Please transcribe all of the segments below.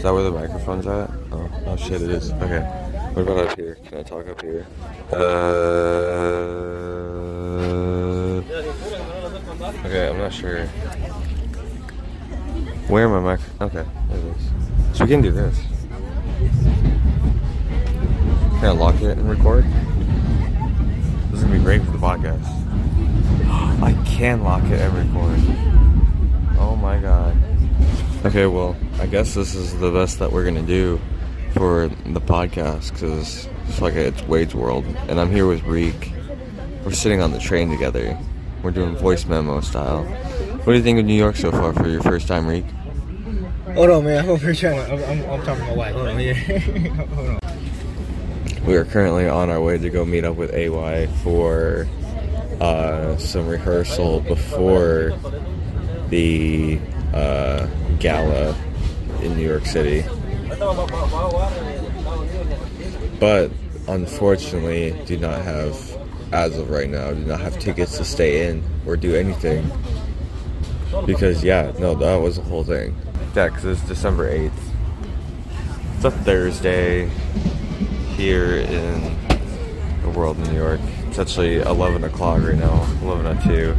Is that where the microphone's at? Oh, oh shit, it is. Okay. What about up here? Can I talk up here? Uh. Okay, I'm not sure. Where am I mic? Okay, there it is. So we can do this. Can I lock it and record? This is gonna be great for the podcast. I can lock it and record. Oh my god. Okay, well, I guess this is the best that we're gonna do for the podcast because it's like it's Wade's World, and I'm here with Reek. We're sitting on the train together. We're doing voice memo style. What do you think of New York so far for your first time, Reek? Hold on, man. I'm over here trying to. I'm, I'm, I'm talking to my wife. Hold on, yeah. Hold on. We are currently on our way to go meet up with AY for uh, some rehearsal before the uh, gala in New York City. But unfortunately, do not have, as of right now, do not have tickets to stay in or do anything. Because, yeah, no, that was the whole thing. Yeah, because it's December 8th. It's a Thursday here in the world in New York. It's actually 11 o'clock right now, 11 at 2.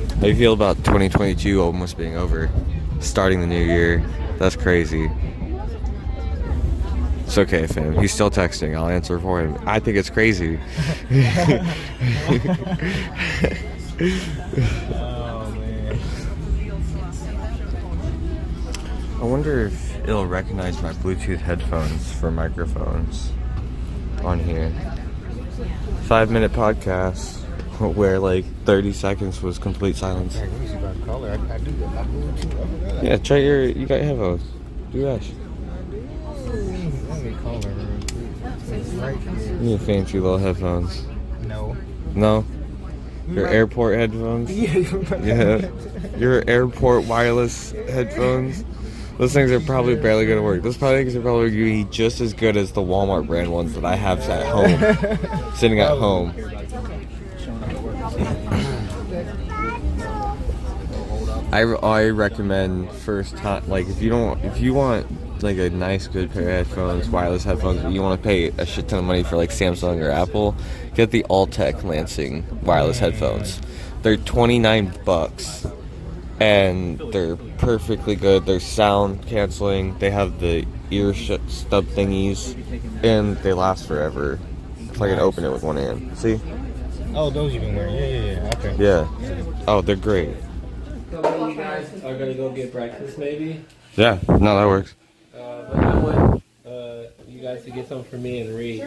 How do you feel about 2022 almost being over? Starting the new year. That's crazy. It's okay, fam. He's still texting. I'll answer for him. I think it's crazy. Oh. I wonder if it'll recognize my Bluetooth headphones for microphones on here. Five minute podcast where like 30 seconds was complete silence. Hey, let me see about the color. I, I do that. I do too. I forgot. Yeah, try your. You got headphones. Do that. Let me color real quick. It's right. You need fancy little headphones. No. No? Your airport headphones? Yeah. Yeah. Your airport wireless headphones? Those things are probably barely gonna work. Those probably things are probably gonna be just as good as the Walmart brand ones that I have at home, sitting at home. I, I recommend first time like if you don't if you want like a nice good pair of headphones wireless headphones but you want to pay a shit ton of money for like Samsung or Apple get the Altec Lansing wireless headphones. They're 29 bucks and they're perfectly good. They're sound canceling. They have the ear sh- stub thingies and they last forever. If I can open it with one hand. See? Oh, those you've been wearing. Yeah, yeah, yeah. Okay. yeah. Oh they're great So you guys are gonna go get breakfast, maybe. yeah no that works Uh, but I want uh, you guys to get something for me and read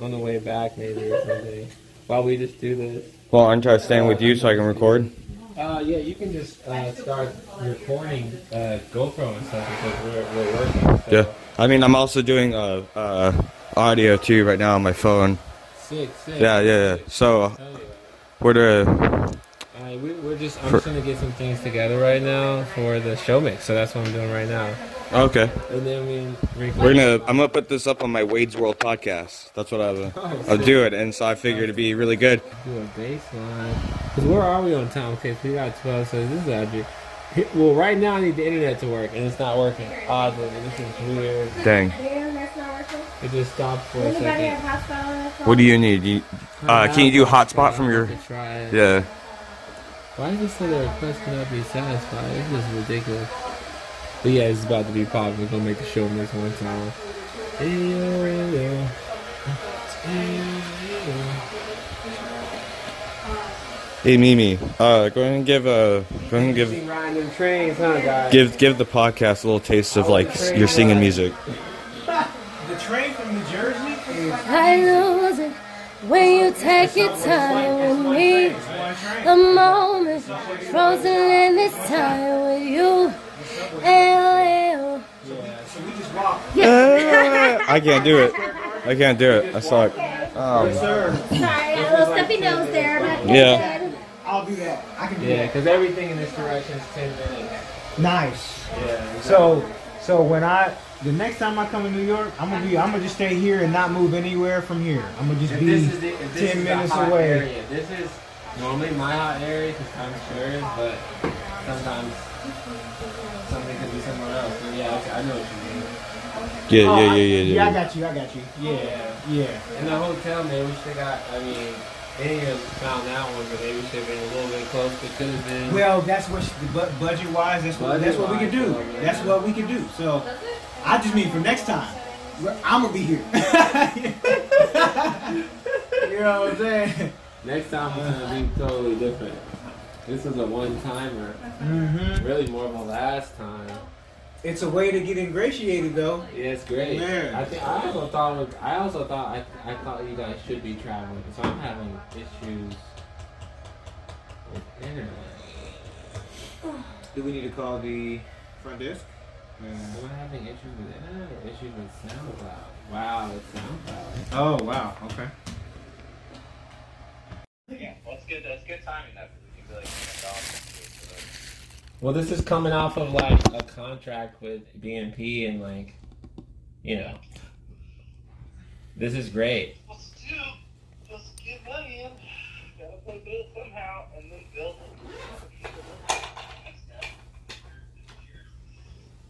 on the way back, maybe or something. While we just do this. Well, aren't I staying with you so I can record? Uh, yeah, you can just uh, start recording uh, GoPro and stuff because we're, we're working. So. Yeah. I mean, I'm also doing uh, uh, audio too right now on my phone. Sick, sick. Yeah, yeah, yeah. So, uh, Hell yeah. we're the. Alright, we, we're just. I'm just gonna get some things together right now for the show mix. So that's what I'm doing right now. Okay. And then we. record- We're gonna. I'm gonna put this up on my Wade's World podcast. That's what I'll. Oh, I'll sick. do it, and so I figured it'd be really good. do a baseline. Because where are we on time? Okay, so we got 12, so this is actually. Well, right now I need the internet to work, and it's not working. Oddly, this is weird. Dang. Damn, that's not working. It just stopped for a Anybody have second. hotspot on? What do you need? You, uh, can you do hotspot from your? Try it. Yeah. Why does it say the request cannot be satisfied? It's just ridiculous. But yeah, it's about to be popping. We're gonna make the show next one time. Hey Mimi, uh, go ahead and give a. Go ahead and give. Seen riding them trains, huh, guys? Give give the podcast a little taste of like s- your singing music. The train from New Jersey is I lose it when you take your time with me. The moment frozen in this time with you. Ew, ew. I can't do it. I can't do it. I suck. Um, Sorry, a little stuffy nose there, but Yeah. I'll do that. I can do Yeah, because everything in this direction is 10 minutes. Nice. Yeah. So, so when I the next time I come to New York, I'm gonna be I'm gonna just stay here and not move anywhere from here. I'm gonna just If be this is the, if this ten is minutes the hot away. Area. This is normally my hot area because Times Square is, but sometimes something could be somewhere else. But yeah, okay, I know what you mean. Yeah, Oh, yeah, I- yeah, yeah, Yeah, I got you. I got you. Yeah, yeah. And the hotel, man, we should got. I mean, they didn't found that one, but maybe we should have been a little bit close. But could have been. Well, that's what bu- budget wise. That's what that's what we can do. Budget-wise, That's what we can do. So, I just mean for next time, I'm gonna be here. you know what I'm saying? Next time it's gonna be totally different. This is a one timer. Mm-hmm. Really more of a last time. It's a way to get ingratiated, though. Yeah, it's great. Man. I think I also thought was, I also thought I, I thought you guys should be traveling so I'm having issues with internet. Do we need to call the front desk? Am I having issues with internet or issues with SoundCloud? Wow, with SoundCloud. Oh wow. Okay. Yeah, well, it's good. It's good timing though, because can be like, Well, this is coming off of like a contract with BNP and like, you know, this is great. well, still, just get money in. Gotta pay bills somehow, and then build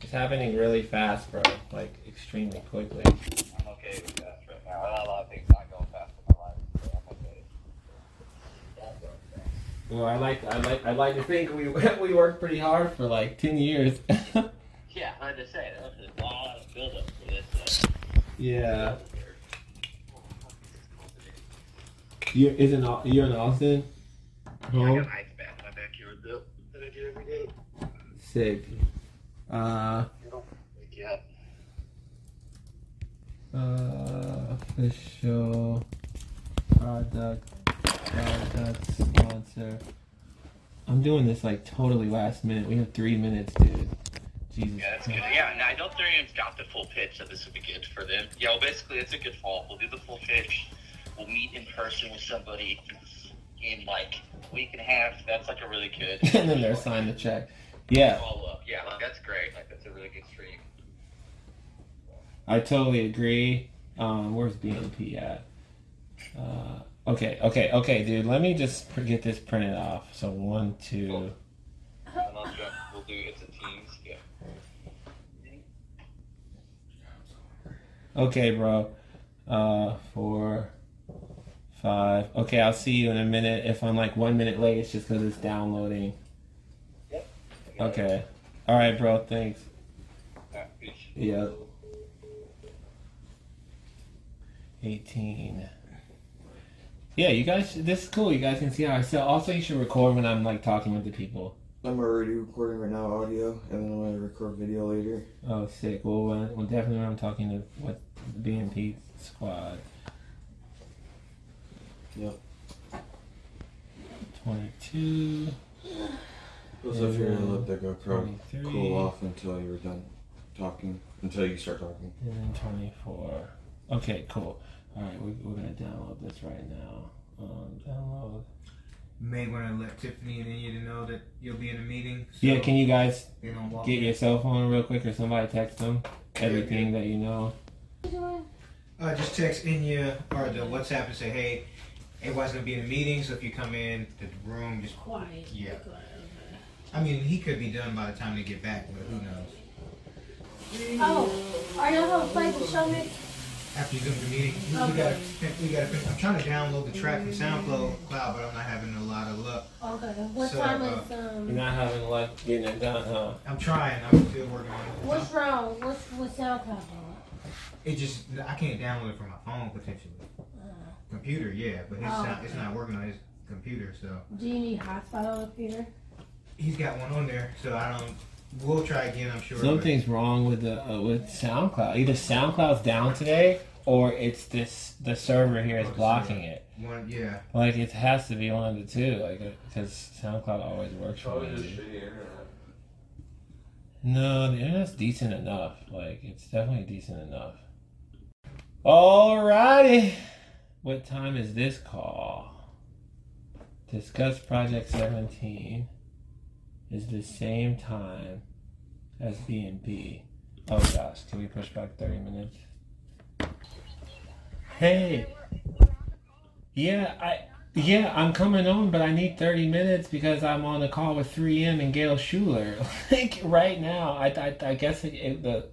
It's happening really fast, bro. Like extremely quickly. I'm okay with that right now. I got a lot of things not going fast in my life, so I'm okay. Well, I like I like I like to think we we worked pretty hard for like ten years. Yeah, like I say, that was a lot of build-up for this. Uh, yeah. You're isn't Au- you're in Austin? I got Home? an ice bath in my backyard built that I do every day. Sick. Uh Wake you up. uh official product product sponsor. I'm doing this like totally last minute. We have three minutes, dude. Jesus. Yeah, that's good. Yeah, no, I know Ethereum's got the full pitch, so this would be good for them. Yeah, well, basically, it's a good fall. We'll do the full pitch. We'll meet in person with somebody in like a week and a half. That's like a really good. and then they're signed the check. Yeah. Follow up. Yeah, like that's great. Like that's a really good stream. I totally agree. Um, where's BNP at? Uh, okay, okay, okay, dude. Let me just pr- get this printed off. So one, two. And I'll jump. We'll do it's a teams. Yeah. Okay, bro. Uh, four, five. Okay, I'll see you in a minute. If I'm like one minute late, it's just because it's downloading. Yep. Okay. All right, bro. Thanks. Yeah, peace. Yeah. 18. Yeah, you guys, this is cool. You guys can see how I sell. Also, you should record when I'm like talking with the people. I'm already recording right now audio, and then I'm gonna record video later. Oh, sick. Well, when, well definitely when I'm talking to what the BNP squad. Yep. 22, So if you're gonna let the GoPro cool off until you're done talking, until you start talking. and then 24. Okay, cool. All right, we, we're gonna download this right now. Um, download. May want to let Tiffany and you to know that you'll be in a meeting. So Yeah, can you guys They don't walk get in. your cell phone real quick, or somebody text them everything that you know? Uh, just text Inya or the WhatsApp and say, hey, everybody's gonna be in a meeting, so if you come in the room, just Quiet. Yeah. I mean, he could be done by the time they get back, but who knows? Oh, are y'all gonna play the show next? After you do the meeting, we, we gotta, we gotta. I'm trying to download the track from SoundCloud, Cloud, but I'm not having a lot of luck. Okay. What So, time uh, is You're um? not having luck getting it done, huh? I'm trying. I'm still working on it. What's wrong? What's what's SoundCloud doing? It just I can't download it from my phone potentially. Computer, yeah, but his Oh, sound, it's not working on his computer, so Do you need hotspot on the computer? he's got one on there. So I don't. We'll try again. I'm sure. but- Something's wrong with the uh, with SoundCloud. Either SoundCloud's down today, or it's this the server here is Oh, blocking it. One, yeah. Like it has to be one of the two, like because SoundCloud always works for me. No, the internet's decent enough. Like it's definitely decent enough. Alrighty, what time is this call? Discuss Project 17 is the same time as BNP. Oh gosh, can we push back 30 minutes? Hey, yeah, I Yeah, I'm coming on, but I need 30 minutes because I'm on a call with 3M and Gayle Schueller. like right now, I, I, I guess it, it, the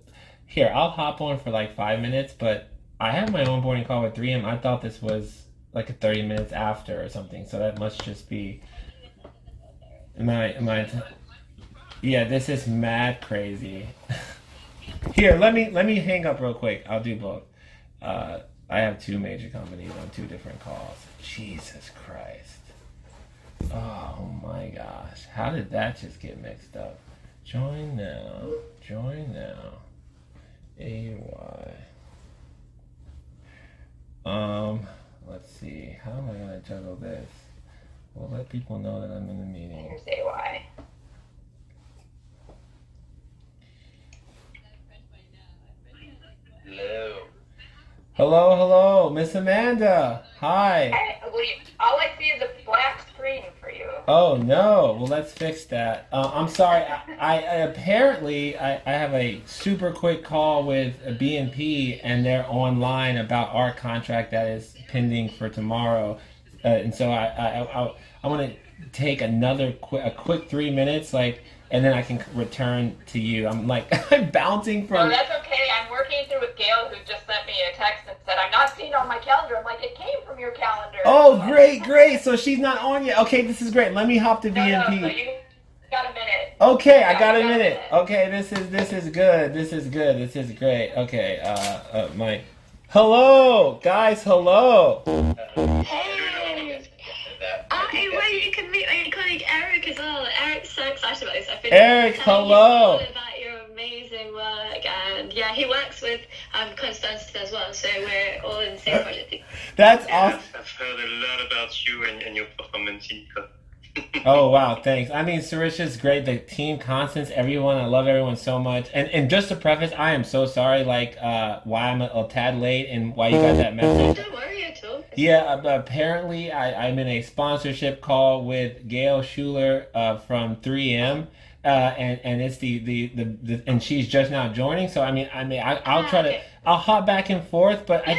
here I'll hop on for like five minutes, but I have my onboarding call with 3M. I thought this was like a 30 minutes after or something, so that must just be. Am I? Am I? Yeah, this is mad crazy. Here, let me let me hang up real quick. I'll do both. Uh, I have two major companies on two different calls. Jesus Christ. Oh my gosh. How did that just get mixed up? Join now. Join now. AY. Um, let's see. How am I gonna juggle this? We'll let people know that I'm in the meeting. Here's AY. Hello. Hello, hello, Miss Amanda. Hi. Hey, all I see is a black screen for you. Oh no! Well, let's fix that. Uh, I'm sorry. I, I, I apparently I, I have a super quick call with a BNP, and they're online about our contract that is pending for tomorrow, uh, and so I I I, I want to take another quick a quick three minutes, like, and then I can return to you. I'm like I'm bouncing No, from. that's okay. I'm working through with Gayle, who just sent me a text and said, I'm not seeing on my calendar. I'm like, it came from your calendar. Oh, great, great! So she's not on yet. Okay, this is great. Let me hop to No, no, BNP. so you got a minute. Okay, I Yeah, got a you got a minute. minute. Okay, this is this is good. This is good. This is great. Okay, uh, uh my hello guys. Hello. Hey! Hey, wait, you can meet my colleague Eric as well. Eric's so excited about this. I've been Eric, hello. all about your amazing work, and yeah, he works with um, Constance as well, so we're all in the same project. That's Yeah, awesome. I've, I've heard a lot about you and, and your performance in COP. Oh wow, thanks. I mean, Sarisha's great. The team, Constance, everyone. I love everyone so much. And and just to preface, I am so sorry. Like, uh, why I'm a, a tad late and why you got that message. Don't worry at all. Yeah, uh, apparently I, I'm in a sponsorship call with Gayle Schueller uh, from 3M, uh, and and it's the, the, the, the and she's just now joining. So I mean, I mean, I, I'll try to I'll hop back and forth, but I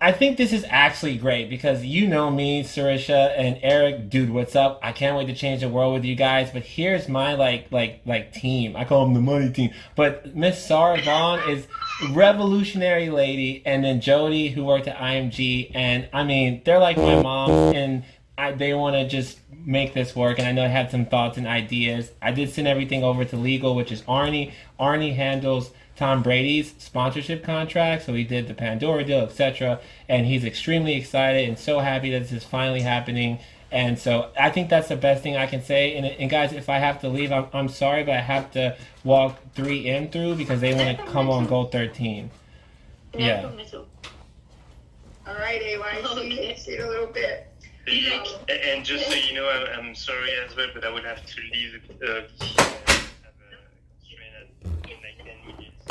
I think this is actually great because you know me, Sarisha and Eric, dude. What's up? I can't wait to change the world with you guys. But here's my like like like team. I call them the money team. But Miss Sarah Vaughn is revolutionary lady, and then Jody who worked at IMG, and I mean they're like my mom, and I, they want to just make this work. And I know I had some thoughts and ideas. I did send everything over to legal, which is Arnie. Arnie handles Tom Brady's sponsorship contract, so he did the Pandora deal, etc. And he's extremely excited and so happy that this is finally happening. And so I think that's the best thing I can say. And, and guys, if I have to leave, I'm, I'm sorry, but I have to walk 3M through because they want to come on Goal 13. No Yeah. problem all. All right, AY. Okay. See you in a little bit. And- And just so you know, I'm, I'm sorry as well, but I will have to leave. Uh, have a constraint at in like 10 minutes.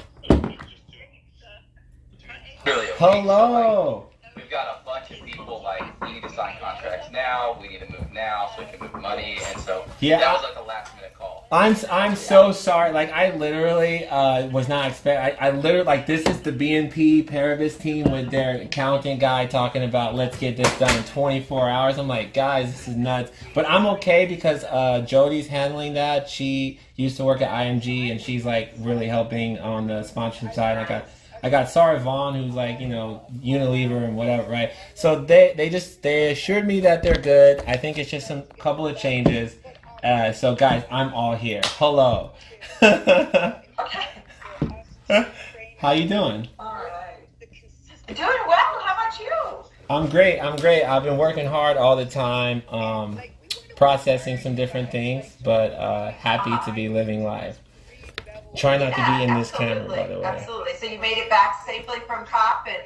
Just to- Really, okay, Hello. We've got a bunch of people like we need to sign contracts now. We need to move now so we can move money, and so Yeah. that was like a last minute call. I'm I'm so sorry. Like I literally uh, was not expect. I, I literally like this is the BNP Paribas team with their accountant guy talking about let's get this done in 24 hours. I'm like, guys, this is nuts. But I'm okay because uh, Jody's handling that. She used to work at IMG and she's like really helping on the sponsorship side. Like I got. I got Sarah Vaughn, who's like, you know, Unilever and whatever, right? So they, they just, they assured me that they're good. I think it's just some couple of changes. Uh, so guys, I'm all here. Hello. How you doing? All right. Doing well. How about you? I'm great. I'm great. I've been working hard all the time, um, processing some different things, but uh, happy to be living life. Try not to be in this camera, by the way. Absolutely. So you made it back safely from COP, and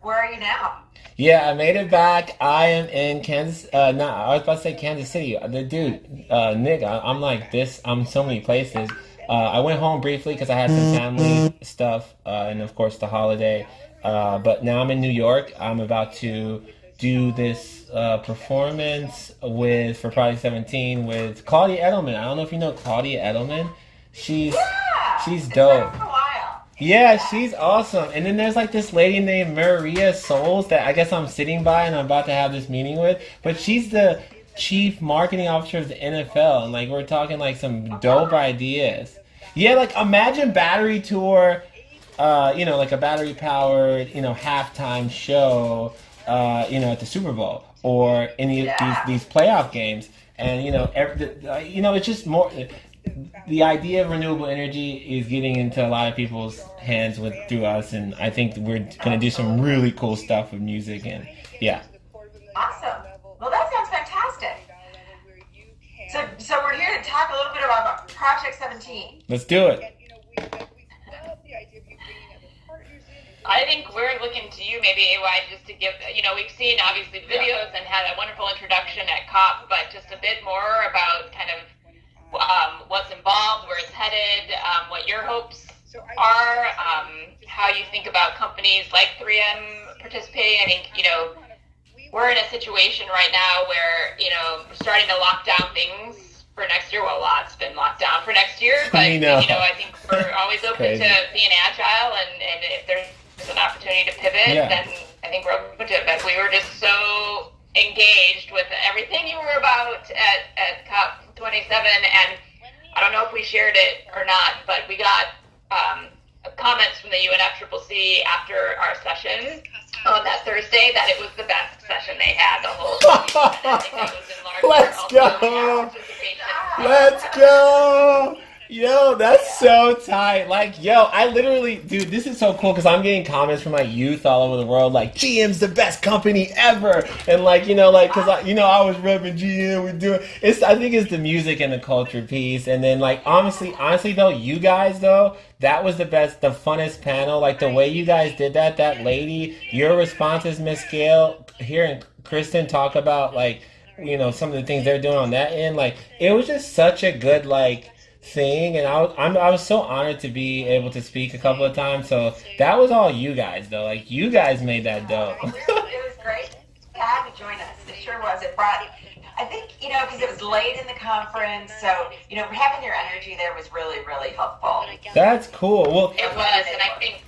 where are you now? Yeah, I made it back. I am in Kansas. Uh, no, I was about to say Kansas City. The dude, uh, Nick, I, I'm like this. I'm so many places. Uh, I went home briefly because I had some family stuff, uh, and of course the holiday. Uh, but now I'm in New York. I'm about to do this uh, performance with for Project 17 with Claudia Edelman. I don't know if you know Claudia Edelman. She's Yeah. She's dope. Yeah, she's awesome. And then there's like this lady named Maria Souls that I guess I'm sitting by and I'm about to have this meeting with. But she's the chief marketing officer of the NFL, and like we're talking like some dope ideas. Yeah, like imagine battery tour, uh, you know, like a battery powered, you know, halftime show, uh, you know, at the Super Bowl or any of these these playoff games, and you know, every, uh, you know, it's just more. The idea of renewable energy is getting into a lot of people's hands with through us, and I think we're gonna do some really cool stuff with music, and yeah. Awesome. Well, that sounds fantastic. So, so we're here to talk a little bit about Project 17. Let's do it. I think we're looking to you, maybe AY, just to give. You know, we've seen obviously videos and had a wonderful introduction at COP, but just a bit more about kind of um, what's involved, where it's headed, um, what your hopes are, um, how you think about companies like 3M participating. I think you know we're in a situation right now where you know we're starting to lock down things for next year. Well, a lot's been locked down for next year, but I you know I think we're always open to being agile, and, and if there's an opportunity to pivot, Yeah. then I think we're open to it. But we were just so engaged with everything you were about at at COP 27, and I don't know if we shared it or not, but we got um, comments from the UNFCCC after our session on that Thursday that it was the best session they had the whole time. And I think that was in large part Let's go. Let's go! Yo, that's so tight. Like, yo, I literally, dude, this is so cool because I'm getting comments from my youth all over the world, like, GM's the best company ever. And, like, you know, like, because, I, you know, I was repping GM, we're doing, it's, I think it's the music and the culture piece. And then, like, honestly, honestly, though, you guys, though, that was the best, the funnest panel. Like, the way you guys did that, that lady, your responses, Miss Gayle, hearing Kristen talk about, like, you know, some of the things they're doing on that end, like, it was just such a good, like, thing and I was, I'm, I was so honored to be able to speak a couple of times so that was all you guys though like you guys made that dope it was great to have you join us. It sure was. It brought, I think, you know, because it was late in the conference, so, you know, having your energy there was really, really helpful. that's cool well It was, and I think,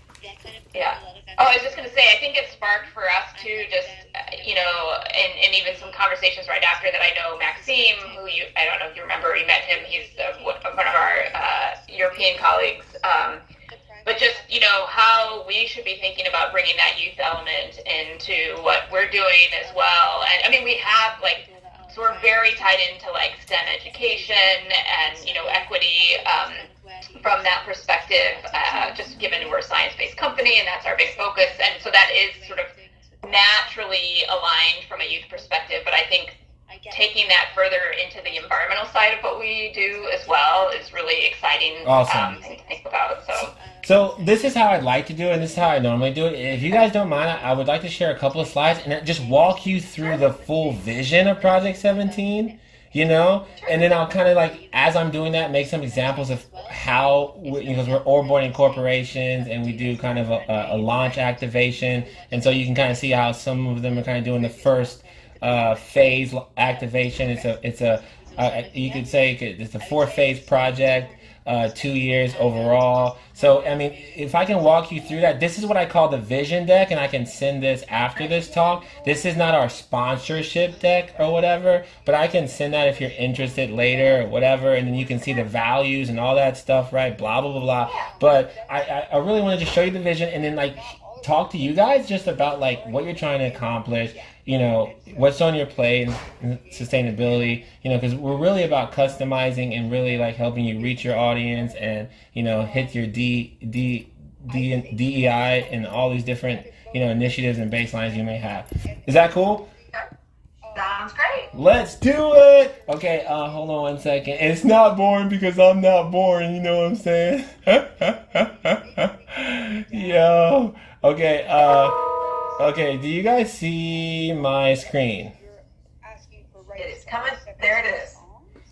yeah. Oh, I was just going to say, I think it sparked for us too, just, uh, you know, and, and even some conversations right after that. I know Maxime, who you, I don't know if you remember, you met him. He's uh, one of our uh, European colleagues. Um, but just, you know, how we should be thinking about bringing that youth element into what we're doing as well. And I mean, we have like, so we're very tied into like STEM education and, you know, equity. Um, from that perspective, uh, just given we're a science-based company and that's our big focus, and so that is sort of naturally aligned from a youth perspective. But I think taking that further into the environmental side of what we do as well is really exciting Awesome. um, thing to think about. So so this is how I'd like to do it and this is how I normally do it if you guys don't mind I would like to share a couple of slides and just walk you through the full vision of Project 17 you know and then I'll kind of like as I'm doing that make some examples of how we, because we're onboarding corporations and we do kind of a, a launch activation and so you can kind of see how some of them are kind of doing the first uh, phase activation. It's a it's a uh, you could say it's a four phase project, uh, two years overall. So I mean, if I can walk you through that, this is what I call the vision deck, and I can send this after this talk. This is not our sponsorship deck or whatever, but I can send that if you're interested later or whatever, and then you can see the values and all that stuff, right? Blah blah blah blah. But I I, I really wanted to show you the vision, and then like talk to you guys just about like what you're trying to accomplish you know what's on your plate and sustainability you know because we're really about customizing and really like helping you reach your audience and you know hit your d d d dei and all these different you know initiatives and baselines you may have is that cool Sounds great. Let's do it. Okay, uh, hold on one second. It's not boring because I'm not boring. You know what I'm saying? Yo. Okay. Uh. Okay. Do you guys see my screen? It is coming. There it is.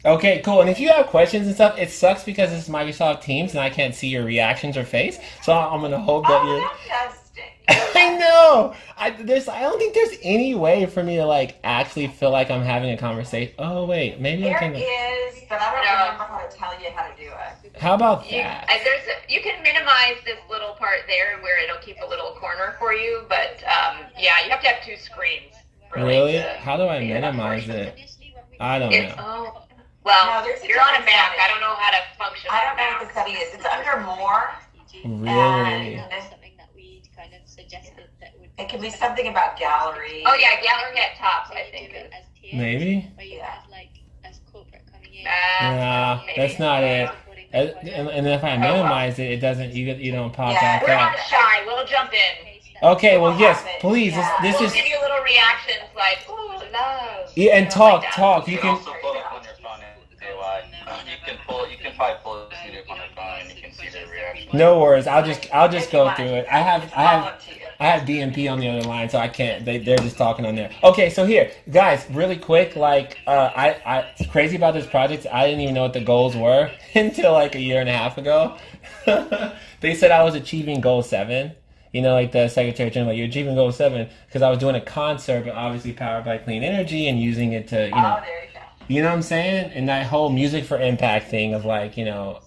Okay, cool. And if you have questions and stuff, it sucks because it's Microsoft Teams and I can't see your reactions or face. So I'm gonna hope that you're. Oh, does stink. I know. I there's. I don't think there's any way for me to like actually feel like I'm having a conversation. Oh wait, maybe I can. is, but I don't No. remember how to tell you how to do it. How about You, that? uh, there's a, you can minimize this little part there where it'll keep a little corner for you, but um, yeah, you have to have two screens. Really? to- How do I minimize it? I don't It's, know. oh, well, No, there's you're on a Mac. setting. I don't know how to function. I don't know what the setting is. It's under more. Really? And something that we kind of suggested that would. it could be something about gallery. Oh yeah, gallery at top. I do think. it as tiers, Maybe. Where you have like as corporate coming in. Uh, nah, that's not it. And, and and if I oh, minimize it, it doesn't. You you don't pop Yeah, back We're up. not shy. We'll jump in. Okay, well yes, please. yeah. This, we'll this give is you little reactions like, ooh, love. yeah, and talk like talk. You You can can also pull up on your phone and. Uh, you can pull. You can probably pull the studio on your phone and you can see the reaction. no worries. I'll just I'll just go through it. I have I have up to you. I have BNP on the other line, so I can't. They they're just talking on there. Okay, so here, guys, really quick. Like, uh, I I it's crazy about this project. I didn't even know what the goals were until like a year and a half ago. they said I was achieving goal seven. You know, like the Secretary General, you're achieving goal seven because I was doing a concert, but obviously powered by clean energy and using it to, you know, Oh, there you go. you know what I'm saying? And that whole music for impact thing of like, you know,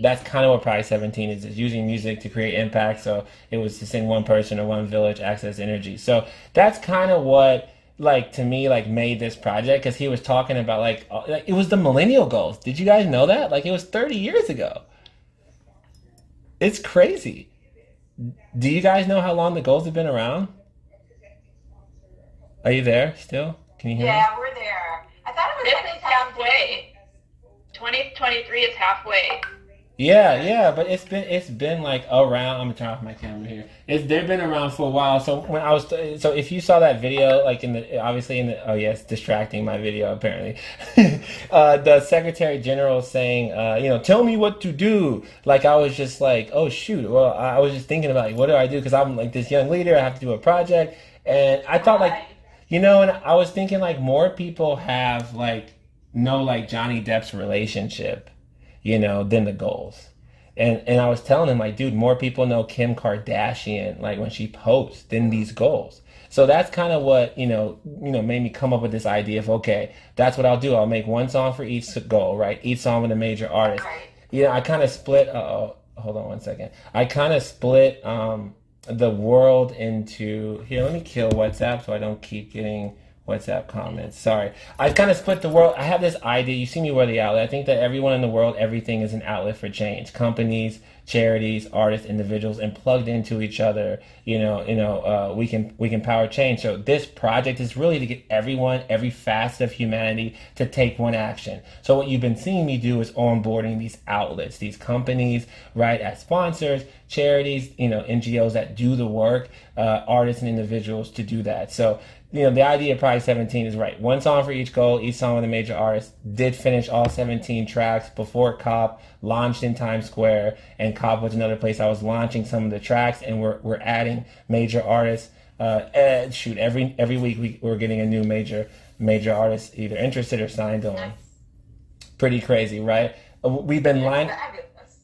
that's kind of what Project 17 is, is using music to create impact. So it was to send one person or one village access energy. So that's kind of what, like, to me, like, made this project because he was talking about, like, uh, like, it was the millennial goals. Did you guys know that? Like, it was 30 years ago. It's crazy. Do you guys know how long the goals have been around? Are you there still? Can you hear me? Yeah, we're there. I thought it was This like is halfway. 2023 is halfway. Yeah, yeah, but it's been it's been like around. I'm gonna turn off my camera here. It's they've been around for a while. So when I was so if you saw that video, like in the obviously in the oh yes, distracting my video apparently. uh, the Secretary General saying, uh, you know, tell me what to do. Like I was just like, oh shoot. Well, I I was just thinking about like, what do I do? Because I'm like this young leader. I have to do a project, and I thought like, you know, and I was thinking like more people have like know like Johnny Depp's relationship you know, than the goals. And and I was telling him like, dude, more people know Kim Kardashian like when she posts than these goals. So that's kind of what you know, you know, made me come up with this idea of okay, that's what I'll do. I'll make one song for each goal, right? Each song with a major artist. You know, I kind of split. Uh oh, hold on one second. I kind of split um the world into here. Let me kill WhatsApp so I don't keep getting WhatsApp comments. Sorry. I kind of split the world. I have this idea. You see me wear the outlet. I think that everyone in the world, everything is an outlet for change. Companies, charities, artists, individuals, and plugged into each other. You know, you know, uh, we can we can power change. So this project is really to get everyone, every facet of humanity, to take one action. So what you've been seeing me do is onboarding these outlets, these companies, right, as sponsors, charities, you know, NGOs that do the work, uh, artists and individuals to do that. So you know, the idea of Project 17 is right. One song for each goal, each song with a major artist. Did finish all 17 tracks before COP launched in Times Square, and COP was another place I was launching some of the tracks, and we're, we're adding major artists. Uh, eh, shoot, every every week we, we're getting a new major major artist either interested or signed on. Pretty crazy, right? Uh, We've been line.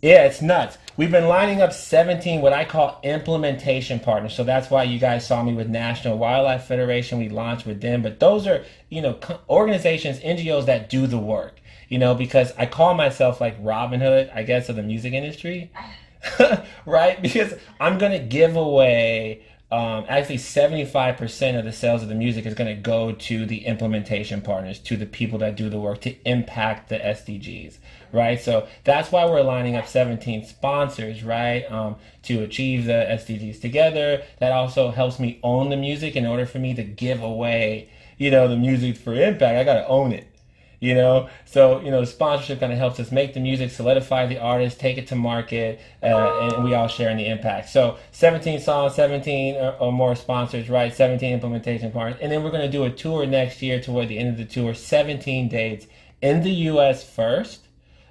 Yeah, it's nuts. We've been lining up 17 what I call implementation partners. So that's why you guys saw me with National Wildlife Federation. We launched with them, but those are, you know, organizations, NGOs that do the work. You know, because I call myself like Robin Hood, I guess, of the music industry. right? Because I'm going to give away um, actually 75% of the sales of the music is going to go to the implementation partners, to the people that do the work to impact the SDGs, right? So that's why we're lining up 17 sponsors, right, um, to achieve the SDGs together. That also helps me own the music in order for me to give away, you know, the music for impact. I got to own it you know? So you know sponsorship kind of helps us make the music solidify the artist take it to market uh, and we all share in the impact. So 17 songs 17 or, or more sponsors right? 17 implementation partners and then we're going to do a tour next year toward the end of the tour 17 dates in the us first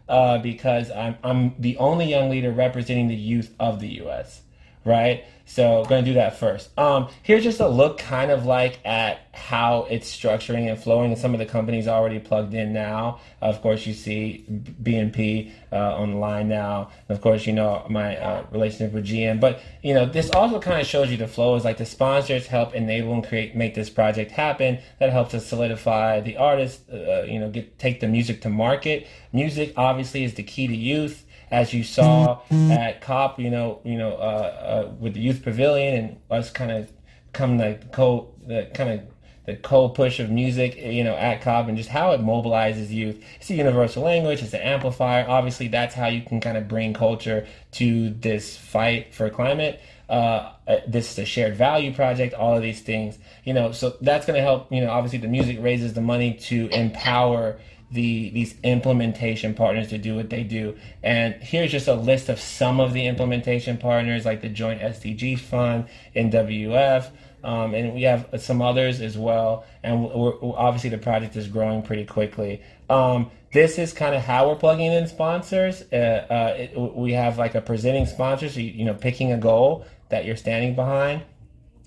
uh, because I'm, I'm the only young leader representing the youth of the us right? So going to do that first. Um, here's just a look kind of like at how it's structuring and flowing. And some of the companies already plugged in now. Of course you see bnp uh, on the line now. And of course you know my uh, relationship with gm but you know this also kind of shows you the flow is like the sponsors help enable and create make this project happen. That helps us solidify the artist uh, you know get take the music to market. Music obviously is the key to youth as you saw at COP, you know, you know, uh, uh, with the youth pavilion and us kind of come like co the kind of the cold push of music, you know, at COP and just how it mobilizes youth. It's a universal language, it's an amplifier. Obviously, that's how you can kind of bring culture to this fight for climate. Uh, uh this is a shared value project, all of these things, you know, so that's going to help, you know, obviously the music raises the money to empower the these implementation partners to do what they do. And here's just a list of some of the implementation partners, like the Joint SDG Fund, NWF, um, and we have some others as well. And we're, obviously, the project is growing pretty quickly. Um, this is kind of how we're plugging in sponsors. Uh, uh, it, we have like a presenting sponsor, so you, you know, picking a goal that you're standing behind.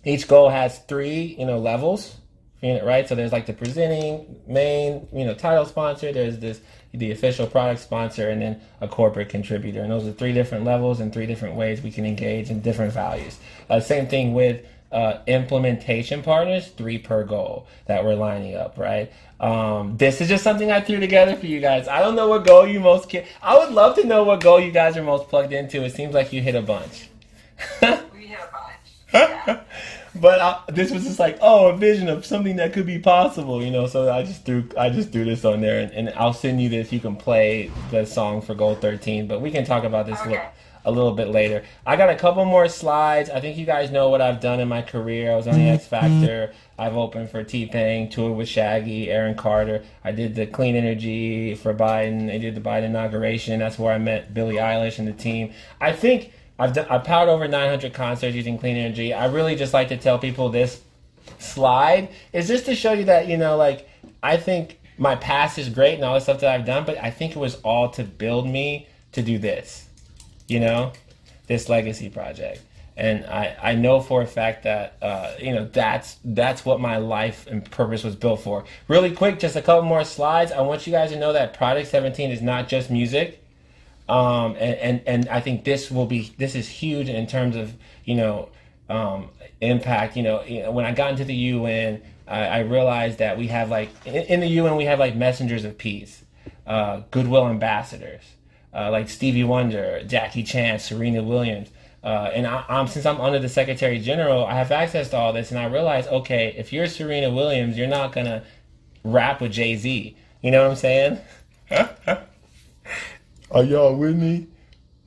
Each goal has three, you know, levels right? So there's like the presenting main, you know, title sponsor. There's this the official product sponsor, and then a corporate contributor. And those are three different levels and three different ways we can engage in different values. Uh, same thing with uh, implementation partners, three per goal that we're lining up, right? Um, this is just something I threw together for you guys. I don't know what goal you most care. I would love to know what goal you guys are most plugged into. It seems like you hit a bunch. we hit a bunch. Yeah. But I, this was just like oh a vision of something that could be possible you know so i just threw i just threw this on there and, and i'll send you this. You can play the song for goal 13 but we can talk about this okay. a, little bit later. I got a couple more slides. I think you guys know what i've done in my career. I was on the x factor. I've opened for t-pain toured with shaggy aaron carter. I did the clean energy for biden. I did the biden inauguration. That's where i met billie eilish and the team. I think I've done, I've powered over 900 concerts using clean energy. I really just like to tell people this slide is just to show you that you know, like I think my past is great and all the stuff that I've done, but I think it was all to build me to do this, you know, this legacy project. And I, I know for a fact that uh, you know that's that's what my life and purpose was built for. Really quick, just a couple more slides. I want you guys to know that Project 17 is not just music um, and, and and I think this will be this is huge in terms of you know um, impact. You know, when I got into the UN, I, I realized that we have like in, in, the UN we have like messengers of peace, uh, goodwill ambassadors, uh, like Stevie Wonder, Jackie Chan, Serena Williams. Uh, and I, am since I'm under the Secretary General, I have access to all this, and I realize, okay, if you're Serena Williams, you're not gonna rap with Jay Z. You know what I'm saying? Are y'all with me?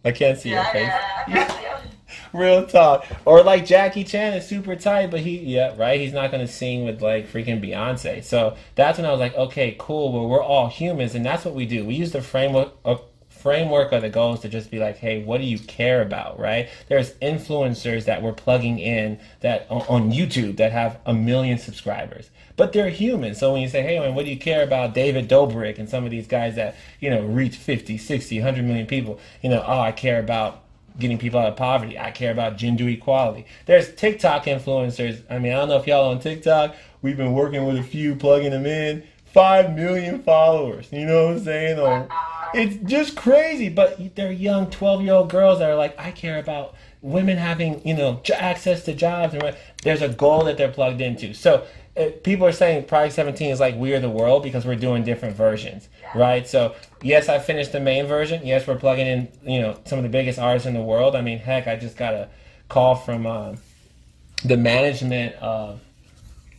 I can't see yeah, your face. Yeah, Real talk. Or like Jackie Chan is super tight, but he, yeah, right? He's not going to sing with like freaking Beyonce. So that's when I was like, okay, cool. Well, we're all humans, and that's what we do. We use the framework of framework of the goals to just be like, hey, what do you care about, right? There's influencers that we're plugging in that on YouTube that have a million subscribers but they're human. So when you say, hey, man, what do you care about David Dobrik and some of these guys that, you know, reach 50, 60, 100 million people? You know, oh, I care about getting people out of poverty. I care about gender equality. There's TikTok influencers. I mean, I don't know if y'all on TikTok. We've been working with a few, plugging them in. Five million followers. You know what I'm saying? It's just crazy. But they're young 12 year old girls that are like, I care about women having, you know, access to jobs. And there's a goal that they're plugged into. So it, people are saying Project 17 is like We Are the World because we're doing different versions, right? So, yes, I finished the main version. Yes, we're plugging in, you know, some of the biggest artists in the world. I mean, heck, I just got a call from uh, the management of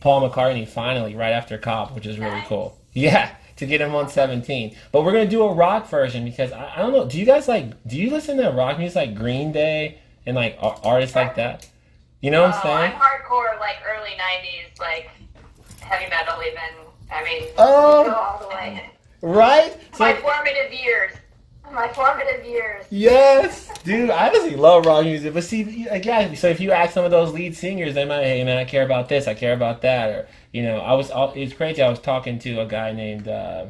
Paul McCartney finally, right after COP, which is really cool. Yeah, to get him on 17. But we're going to do a rock version because I, I, don't know. Do you guys like, do you listen to rock music like Green Day and like artists like that? You know what I'm oh, saying? I'm hardcore, like early 90s, like heavy metal even. I mean, oh, go all the way. Right? So, my formative years. My formative years. Yes, dude. I honestly love rock music, but see, again, so if you ask some of those lead singers, they might, hey man, I care about this, I care about that, or you know, I was, it's crazy. I was talking to a guy named uh,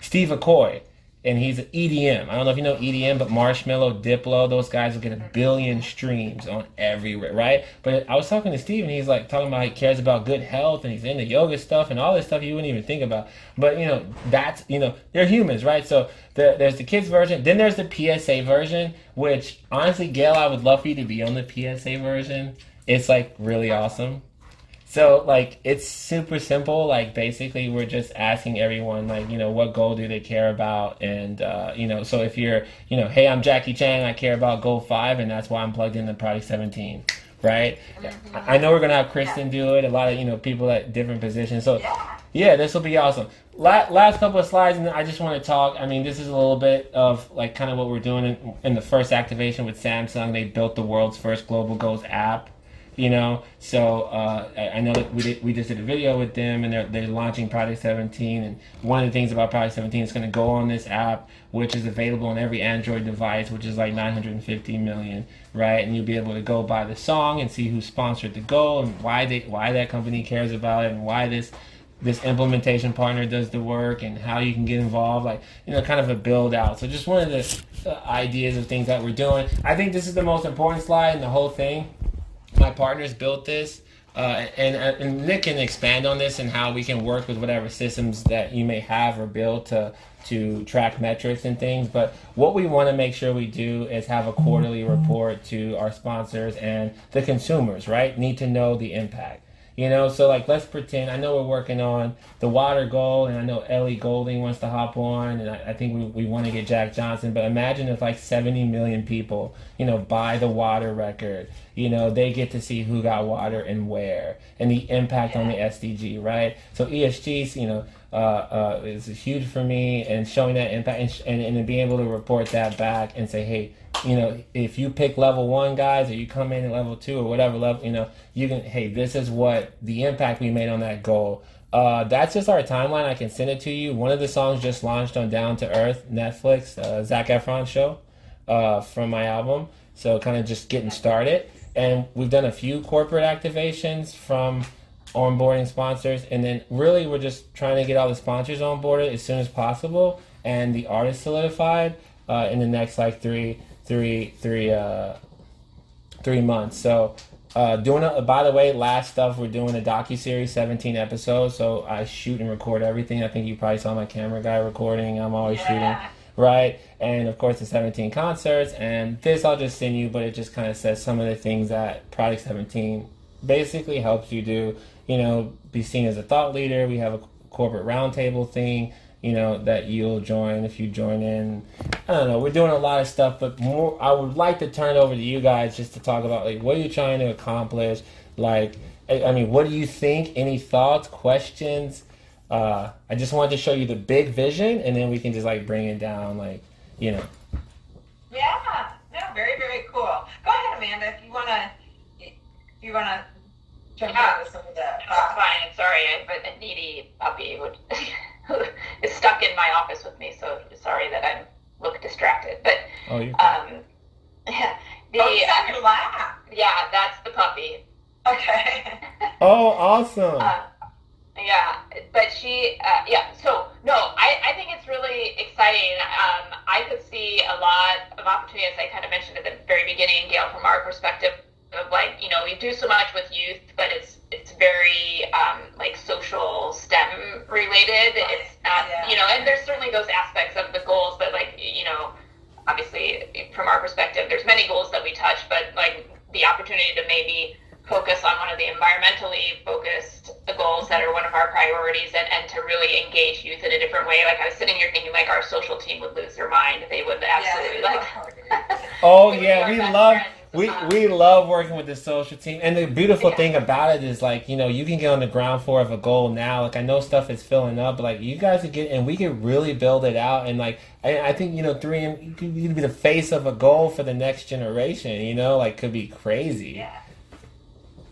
Steve Aoki, and he's an EDM. I don't know if you know EDM, but Marshmello, Diplo, those guys will get a billion streams on every right. But I was talking to Steve, and he's like talking about he cares about good health, and he's into yoga stuff and all this stuff you wouldn't even think about. But you know, that's you know, they're humans, right? So the, there's the kids version, then there's the PSA version, which honestly, Gayle, I would love for you to be on the PSA version. It's like really awesome. So like it's super simple. Like basically, we're just asking everyone like you know what goal do they care about, and uh, you know so if you're you know hey I'm Jackie Chan, I care about goal five, and that's why I'm plugged into Project 17 right? I know we're gonna have Kristen do it. A lot of you know people at different positions. So yeah, this will be awesome. La- last couple of slides, and I just want to talk. I mean, this is a little bit of like kind of what we're doing in, in the first activation with Samsung. They built the world's first global goals app you know. So uh, I, know that we did, we just did a video with them, and they're they're launching Project 17. And one of the things about Project 17 is going to go on this app, which is available on every Android device, which is like 950 million, right? And you'll be able to go buy the song and see who sponsored the goal and why they why that company cares about it and why this this implementation partner does the work and how you can get involved like you know kind of a build out so just one of the uh, ideas of things that we're doing i think this is the most important slide in the whole thing my partners built this. Uh, and, and Nick can expand on this and how we can work with whatever systems that you may have or build to to track metrics and things. But what we want to make sure we do is have a quarterly report to our sponsors and the consumers. Right? Need to know the impact. You know, so like let's pretend. I know we're working on the water goal, and I know Ellie Goulding wants to hop on, and I, I think we, we want to get Jack Johnson. But imagine if like 70 million people, you know, buy the water record. You know, they get to see who got water and where, and the impact on the SDG, right? So ESG, you know, uh, uh, is huge for me, and showing that impact, and, and, and being able to report that back and say, hey you know, if you pick level one guys or you come in at level two or whatever level, you know, you can, hey, this is what the impact we made on that goal. Uh, that's just our timeline. I can send it to you. One of the songs just launched on Down to Earth, Netflix, uh, Zac Efron show uh, from my album. So kind of just getting started. And we've done a few corporate activations from onboarding sponsors. And then really we're just trying to get all the sponsors onboarded as soon as possible and the artists solidified uh, in the next like three three three uh three months. So uh, doing a, by the way, last stuff we're doing a docu series, seventeen episodes. So I shoot and record everything. I think you probably saw my camera guy recording. I'm always yeah. shooting, right? And of course the seventeen concerts. And this I'll just send you, but it just kind of says some of the things that Project Seventeen basically helps you do. You know, be seen as a thought leader. We have a corporate roundtable thing you know, that you'll join if you join in. I don't know. We're doing a lot of stuff, but more. I would like to turn it over to you guys just to talk about like what are you trying to accomplish. Like, I mean, what do you think? Any thoughts, questions? Uh, I just wanted to show you the big vision, and then we can just like bring it down, like you know. Yeah. No. Very very cool. Go ahead, Amanda. If you wanna, if you wanna jump yeah. into some of the. Uh, fine. Sorry, I, but a needy puppy would. is stuck in my office with me. So sorry that I'm look distracted. But oh, you um, yeah, the oh, your lap. Yeah, that's the puppy. Okay. oh, awesome. Uh, yeah, but she, uh, yeah. So no, I, I think it's really exciting. Um, I could see a lot of opportunity, as I kind of mentioned at the very beginning, Gayle, from our perspective of like you know we do so much with youth, but it's it's very um, like social STEM related. It's not yeah. you know, and there's certainly those aspects of the goals, but like you know, obviously from our perspective, there's many goals that we touch, but like the opportunity to maybe focus on one of the environmentally focused goals that are one of our priorities and, and to really engage youth in a different way. Like I was sitting here thinking like our social team would lose their mind. They would absolutely yeah, like Oh yeah, we love we we love working with the social team, and the beautiful yeah. thing about it is like you know you can get on the ground floor of a goal now. Like I know stuff is filling up, but like you guys could get, and we can really build it out. And like I, I think you know three M you could, you could be the face of a goal for the next generation. You know, like could be crazy. Yeah.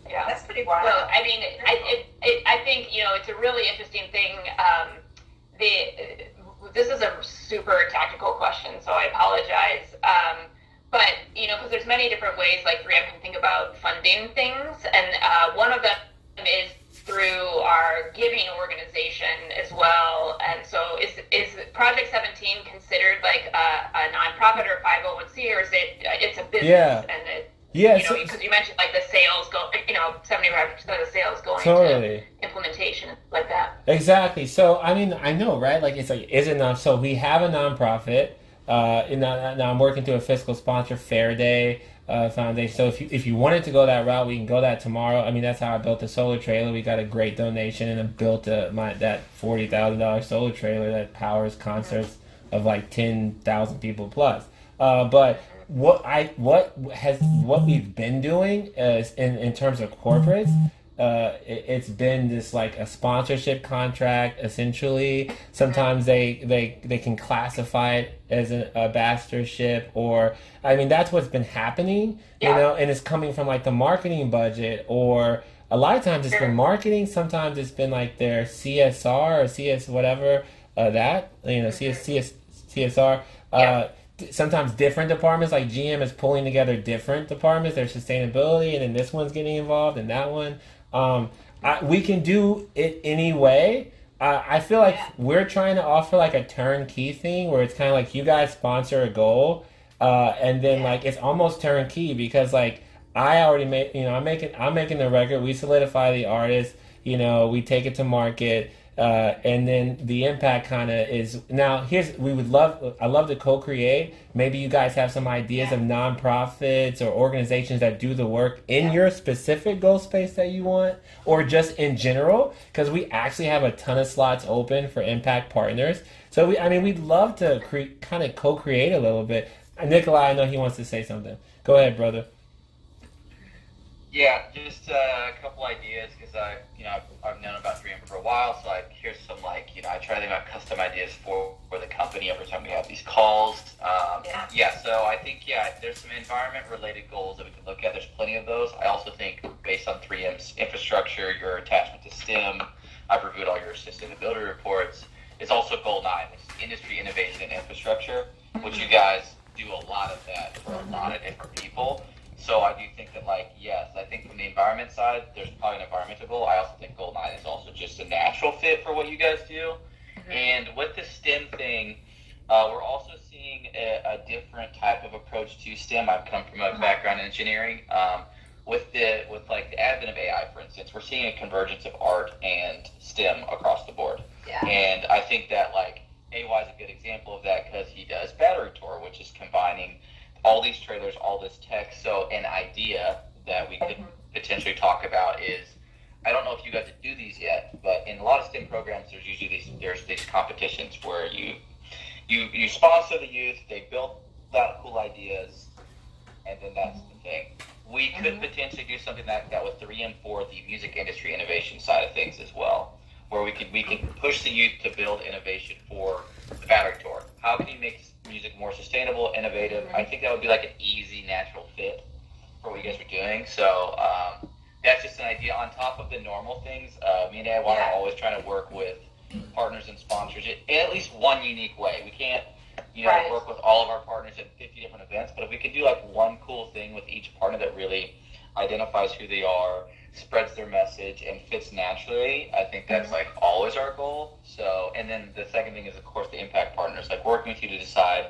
Yeah, that's pretty wild. Well, I mean, I, it, it, I think you know it's a really interesting thing. Um, the this is a super tactical question, so I apologize. There's many different ways like 3M can think about funding things, and uh, one of them is through our giving organization as well. And so, is is Project 17 considered like a, a nonprofit or 501c, or is it uh, it's a business yeah. and it yeah, you know, because so, you mentioned like the sales go, you know, seventy-five percent of the sales going totally. to implementation like that. Exactly. So I mean, I know, right? Like it's like is it not? So we have a nonprofit Uh, and now, now I'm working through a fiscal sponsor, Faraday uh, Foundation. So if you if you wanted to go that route, we can go that tomorrow. I mean, that's how I built the solar trailer. We got a great donation and I built a, my that forty thousand dollars solar trailer that powers concerts of like ten thousand people plus. Uh, but what I what has what we've been doing is in in terms of corporates uh, it, has been this like a sponsorship contract essentially. Sometimes they they they can classify it as an ambassadorship, or I mean that's what's been happening, you know, and it's coming from like the marketing budget, or a lot of times it's been marketing. Sometimes it's been like their CSR or CS whatever uh, that you know CS, CS CSR. Uh, sometimes different departments like GM is pulling together different departments, their sustainability, and then this one's getting involved, and that one. Um, I, we can do it anyway. Uh, I feel like we're trying to offer like a turnkey thing where it's kind of like you guys sponsor a goal, uh, and then like it's almost turnkey because like I already made you know I'm making I'm making the record. We solidify the artist. You know we take it to market. Uh, and then the impact kind of is now here's we would love i love to co-create. Maybe you guys have some ideas yeah. of nonprofits or organizations that do the work in yeah. your specific goal space that you want or just in general because we actually have a ton of slots open for impact partners. So we i mean we'd love to cre- kind of co-create a little bit. Nikolai i know he wants to say something. Go ahead brother yeah, just uh, a couple ideas because I, you know, I've, I've known about 3M for a while, so I here's some like, you know, I try to think about custom ideas for, for the company every time we have these calls. Um, yeah. yeah, so I think yeah, there's some environment related goals that we can look at. There's plenty of those. I also think based on 3M's infrastructure, your attachment to STEM, I've reviewed all your sustainability reports. It's also goal nine, which is industry innovation and infrastructure, which you guys do a lot of that for a lot of different people. So I do think that, like, yes, I think from the environment side, there's probably an environmental goal. I also think Goal 9 is also just a natural fit for what you guys do. Mm-hmm. And with the STEM thing, uh, we're also seeing a, a, different type of approach to STEM. I've come from a mm-hmm. background in engineering. Um, with the with like the advent of AI, for instance, we're seeing a convergence of art and STEM across the board. Yeah. And I think that like AY is a good example of that because he does Battery Tour, which is combining all these trailers, all this text. So an idea that we could potentially talk about is I don't know if you guys do these yet, but in a lot of STEM programs, there's usually these there's these competitions where you you you sponsor the youth, they build out cool ideas, and then that's the thing. We could mm-hmm. potentially do something like that with 3M for the music industry innovation side of things as well, where we could we can push the youth to build innovation for the battery tour. How can you make music more sustainable, innovative. I think that would be like an easy, natural fit for what you guys are doing. So um, that's just an idea on top of the normal things. Uh, me and I yeah. are always trying to work with partners and sponsors in at least one unique way. We can't, you know, right. work with all of our partners at 50 different events, but if we could do like one cool thing with each partner that really identifies who they are, spreads their message, and fits naturally, I think that's mm-hmm. like always our goal. So, and then the second thing is, of course, the impact partners, like working with you to decide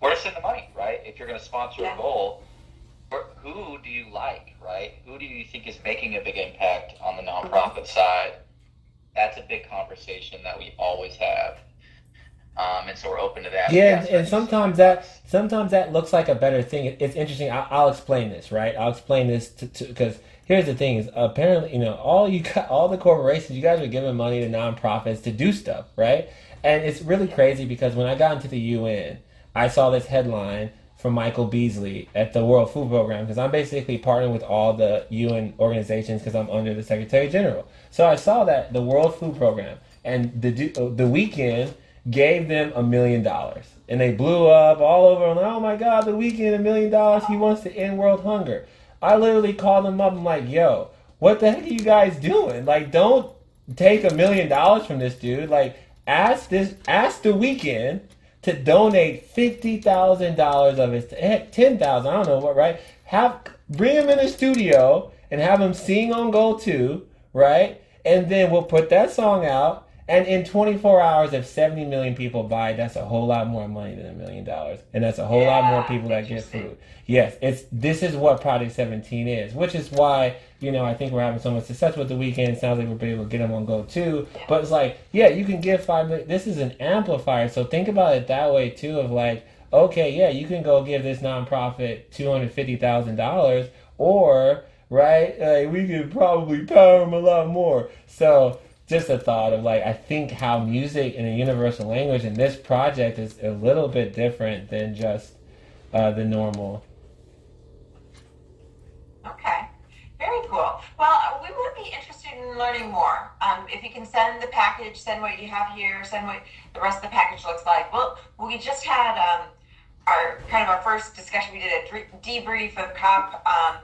where to send the money, right? If you're going to sponsor yeah. a goal, who do you like, right? Who do you think is making a big impact on the nonprofit side? That's a big conversation that we always have. Um, and so we're open to that. Yeah, and sometimes that sometimes that looks like a better thing. It's interesting. I'll, I'll explain this, right? I'll explain this to because here's the thing: is apparently you know all you got, all the corporations, you guys are giving money to nonprofits to do stuff, right? And it's really crazy because when I got into the UN, I saw this headline from Michael Beasley at the World Food Program because I'm basically partnering with all the UN organizations because I'm under the Secretary General. So I saw that the World Food Program and the the Weeknd gave them a million dollars and they blew up all over. And oh my God, the Weeknd, a million dollars. He wants to end world hunger. I literally called them up. I'm like, yo, what the heck are you guys doing? Like, don't take a million dollars from this dude. Like, ask this, ask the Weeknd to donate fifty thousand dollars of his heck ten thousand. I don't know what, right? Have bring him in the studio and have him sing on Goal Two, right? And then we'll put that song out and in 24 hours, if 70 million people buy, that's a whole lot more money than a million dollars, and that's a whole yeah, lot more people that get food. Yes, it's this is what Project 17 is, which is why you know I think we're having so much success with the Weeknd. It sounds like we're able to get them on go too. But it's like, yeah, you can give five million. This is an amplifier, so think about it that way too. Of like, okay, yeah, you can go give this nonprofit two hundred fifty thousand dollars, or right, like we could probably power them a lot more. So just a thought of like I think how music in a universal language in this project is a little bit different than just uh, the normal. Okay, very cool. Well, we would be interested in learning more. Um, if you can send the package, send what you have here, send what the rest of the package looks like. Well, we just had um, our kind of our first discussion. We did a debrief of COP. Um,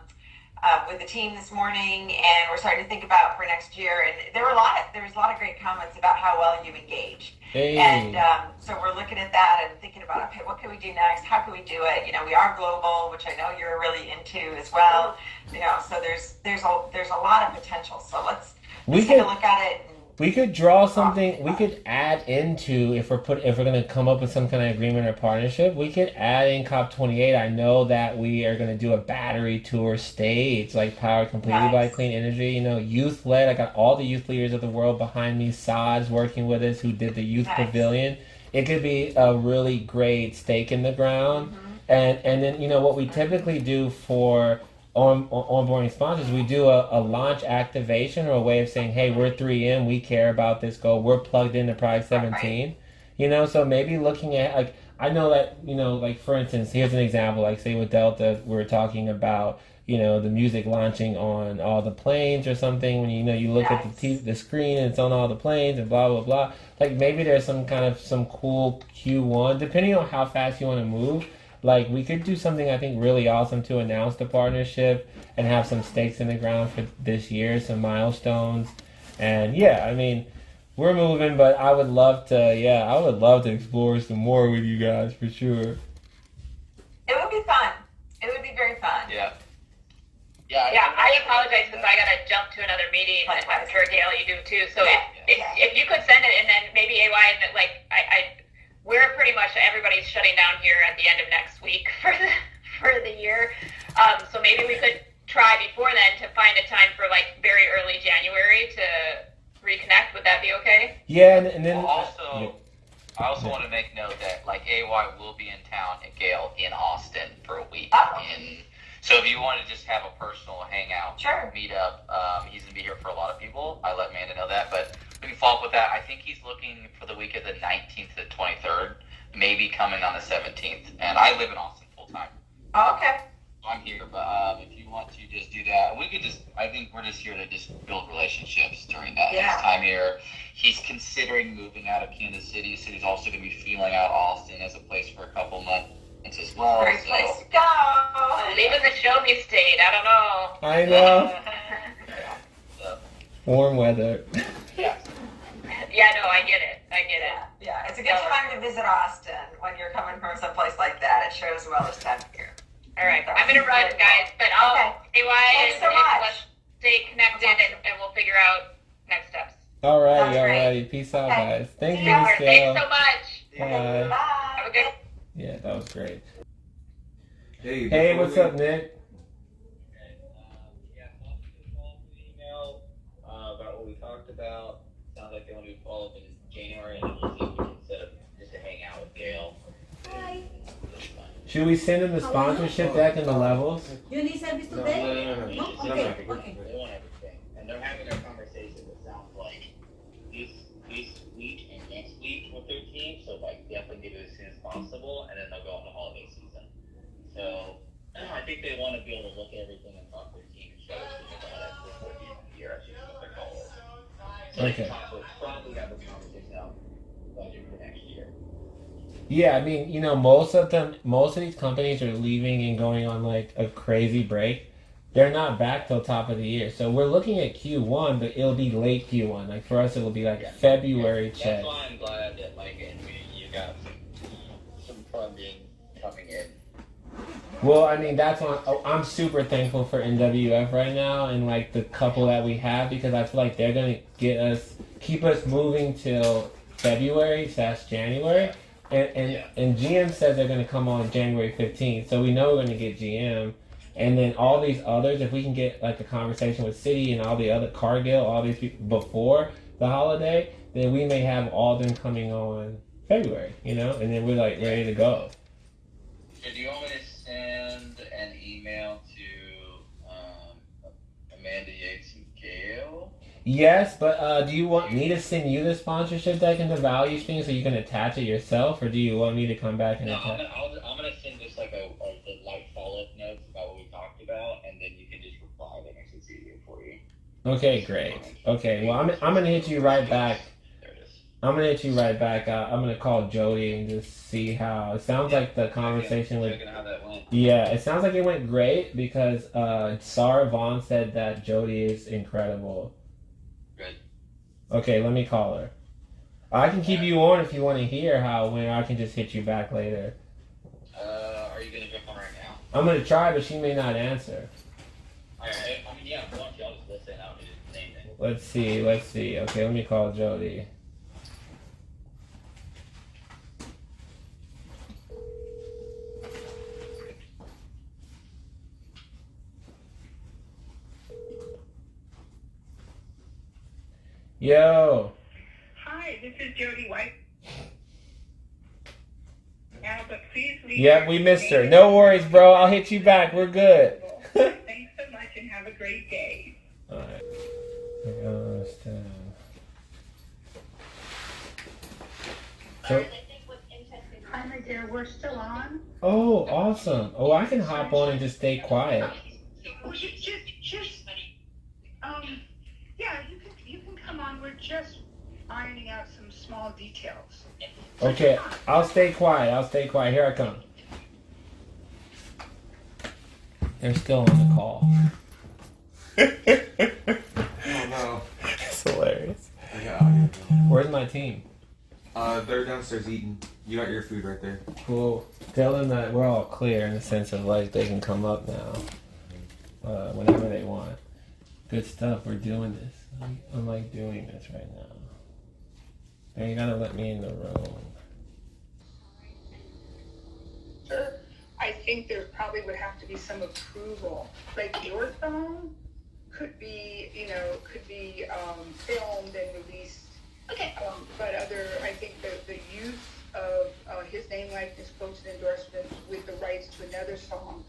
uh, with the team this morning, and we're starting to think about for next year. And there were a lot of there was a lot of great comments about how well you engaged. Hey. And um, so we're looking at that and thinking about okay, what can we do next? How can we do it? You know, we are global, which I know you're really into as well. You know, so there's there's a there's a lot of potential. So let's we let's take a look at it. We could draw something. We could add into if we're put if we're gonna come up with some kind of agreement or partnership. We could add in COP twenty eight. I know that we are gonna do a battery tour stage, like powered completely nice. by clean energy. You know, youth led. I got all the youth leaders of the world behind me. Sod's working with us, who did the youth nice. pavilion. It could be a really great stake in the ground. Mm-hmm. And and then you know what we typically do for on, on onboarding sponsors, we do a, a launch activation or a way of saying, hey, we're 3M, we care about this goal, we're plugged into Project 17. Right. You know, so maybe looking at, like, I know that, you know, like, for instance, here's an example, like, say with Delta, we are talking about, you know, the music launching on all the planes or something. When you know you look yes. at the t- the screen and it's on all the planes and blah blah blah. Like maybe there's some kind of some cool Q1, depending on how fast you want to move like we could do something I think really awesome to announce the partnership and have some stakes in the ground for this year, some milestones. And yeah, I mean, we're moving, but I would love to yeah, I would love to explore some more with you guys for sure. It would be fun. It would be very fun. Yeah. Yeah, yeah. I apologize because I gotta jump to another meeting. I'm sure Gayle, you do too. So yeah, if, yeah. if if you could send it, and then maybe AY, and like I, I we're pretty much everybody's shutting down here at the end of next week for the for the year. Um, so maybe we could try before then to find a time for like very early January to reconnect. Would that be okay? Yeah, and, and then well, also. Yeah. I also yeah. want to make note that like AY will be in town at Gayle in Austin for a week. Oh. In so if you want to just have a personal hangout, sure. meet up, um, he's gonna be here for a lot of people. I let Amanda know that, but we can follow up with that. I think he's looking for the week of the 19th to the 23rd, maybe coming on the 17th. And I live in Austin full time. Oh, okay. I'm here, but um, if you want to just do that, we could just. I think we're just here to just build relationships during that yeah. time here. He's considering moving out of Kansas City, so he's also going to be feeling out Austin as a place for a couple months as well. Great so. place to go. Leaving the show me state. I don't know. I know. Warm weather. Yeah. Yeah, no, I get it. I get it. Yeah, yeah. it's a good time to visit Austin when you're coming from someplace like that. It shows well this time of year. All right, I'm gonna run, guys, but I'll okay. AY Thanks and, so and let's stay connected and, and we'll figure out next steps. All right, all right. Peace out, okay. guys. Thank you, Miss Thanks so much. Bye. Bye. Have a good. Yeah, that was great. Hey, hey, what's we... up, Nick? about. Sounds like they want to follow up in January, and we'll see if we can set up just to hang out with Gayle. Hi. Should we send them the sponsorship deck and the levels? You need service today? No, no, no, no. no? Okay, okay. They want everything, and they're having a conversation that sounds like this this week and next week with their team. So like definitely get it as soon as possible, and then they'll go on the holiday season. So I think they want to be able to look at everything and talk to their team and show it to them about it before the end of the year. I should what their goal is. Okay. Yeah, I mean, you know, most of them, most of these companies are leaving and going on like a crazy break. They're not back till top of the year, so we're looking at Q1, but it'll be late Q1. Like for us, it'll be like yeah. February yeah. That's why I'm glad that like you got some, some funding coming in well, I mean, that's why Oh, I'm super thankful for NWF right now and like the couple that we have because I feel like they're gonna get us, keep us moving till February slash January, and and, and GM says they're gonna come on January 15th, so we know we're gonna get GM, and then all these others, if we can get like a conversation with Citi and all the other Cargill, all these people before the holiday, then we may have all them coming on February, you know, and then we're like ready to go. Do you want me to Yes, but uh, do you want me to send you the sponsorship deck and the values thing so you can attach it yourself, or do you want me to come back and No, I'm attach? gonna, I'll, I'm gonna send just like a, a, a light follow up notes about what we talked about, and then you can just reply. That makes it easier for you. Okay, great. Okay, well I'm I'm gonna hit you right back. There it is. I'm gonna hit you right back. Uh, I'm gonna call Jody and just see how it sounds like the conversation with. Checking how that went. Yeah, it sounds like it went great because uh, Sarah Vaughn said that Jody is incredible. Okay, let me call her. I can keep you on if you want to hear how when. I can just hit you back later. Uh, are you gonna jump on right now? I'm gonna try, but she may not answer. Alright, I mean, yeah, if you want to, I'll just listen. I don't need to say anything. Let's see. Let's see. Okay, let me call Jody. Yo. Hi, this is Jody White. Now, but please leave. Yep, we missed her. No worries, bro. I'll hit you back. We're good. Thanks so much and have a great day. Alright. I understand. So, Hi, my dear. We're still on. oh, awesome. Oh, I can hop on and just stay quiet. Oh, you just, just, um, yeah, you can, you can come on. We're just ironing out some small details. Okay, I'll stay quiet. I'll stay quiet. Here I come. They're still on the call. Oh no. It's hilarious. Yeah. Where's my team? Uh, they're downstairs eating. You got your food right there. Cool. Tell them that we're all clear in the sense of like they can come up now, uh, whenever they want. Good stuff. We're doing this. I'm, I'm like doing this right now. They gotta let me in the room. I think there probably would have to be some approval. Like your phone could be, you know, could be um, filmed and released. Okay. Um, but other, I think the, the use of uh, his name, likeness, quotes, and endorsements with the rights to another song,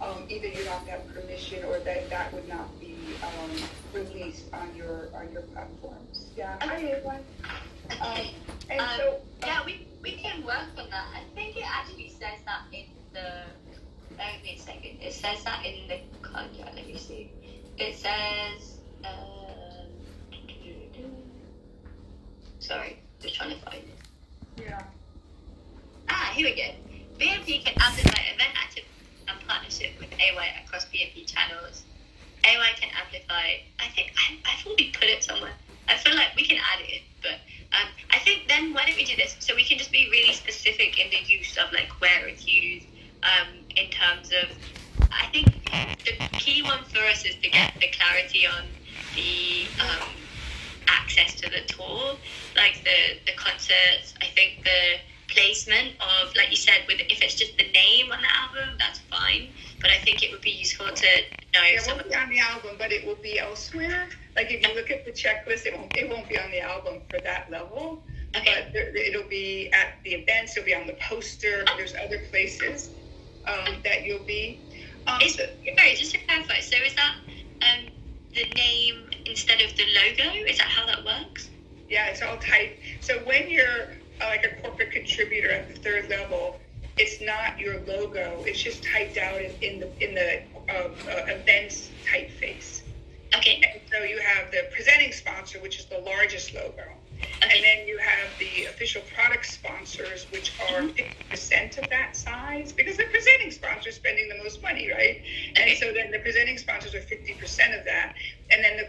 um, either you don't have permission or that that would not be um, released on your on your platforms. Yeah. Hi, everyone. Um, and Um, so, yeah, we, we can work on that. I think it actually says that in the. Bear me a second. It says that in the contract. Let me see. It says. Uh, sorry, just trying to find it. yeah. Ah, here we go. BNP can amplify event active and partnership with AY across BNP channels. AY can amplify. I think I, I thought we put it somewhere. I feel like we can add it, but um, I think then why don't we do this? So we can just be really specific in the use of like where it's used. Um, in terms of, I think the key one for us is to get the clarity on the um, access to the tour, like the the concerts. I think the placement of, like you said, with if it's just the name on the album, that's fine. But I think it would be useful to know It won't be on the album, but it will be elsewhere. Like if you look at the checklist, it won't it won't be on the album for that level. Okay. But there, it'll be at the events. It'll be on the poster. There's other places um, that you'll be. Um, Is, sorry, just to clarify, so is that um, the name instead of the logo? Is that how that works? Yeah, it's all typed. So when you're like a corporate contributor at the third level, it's not your logo. It's just typed out in, in the in the uh, uh, events typeface. Okay. And so you have the presenting sponsor, which is the largest logo. And then you have the official product sponsors, which are 50% of that size, because the presenting sponsor is spending the most money, right? And so then the presenting sponsors are 50% of that. And then the,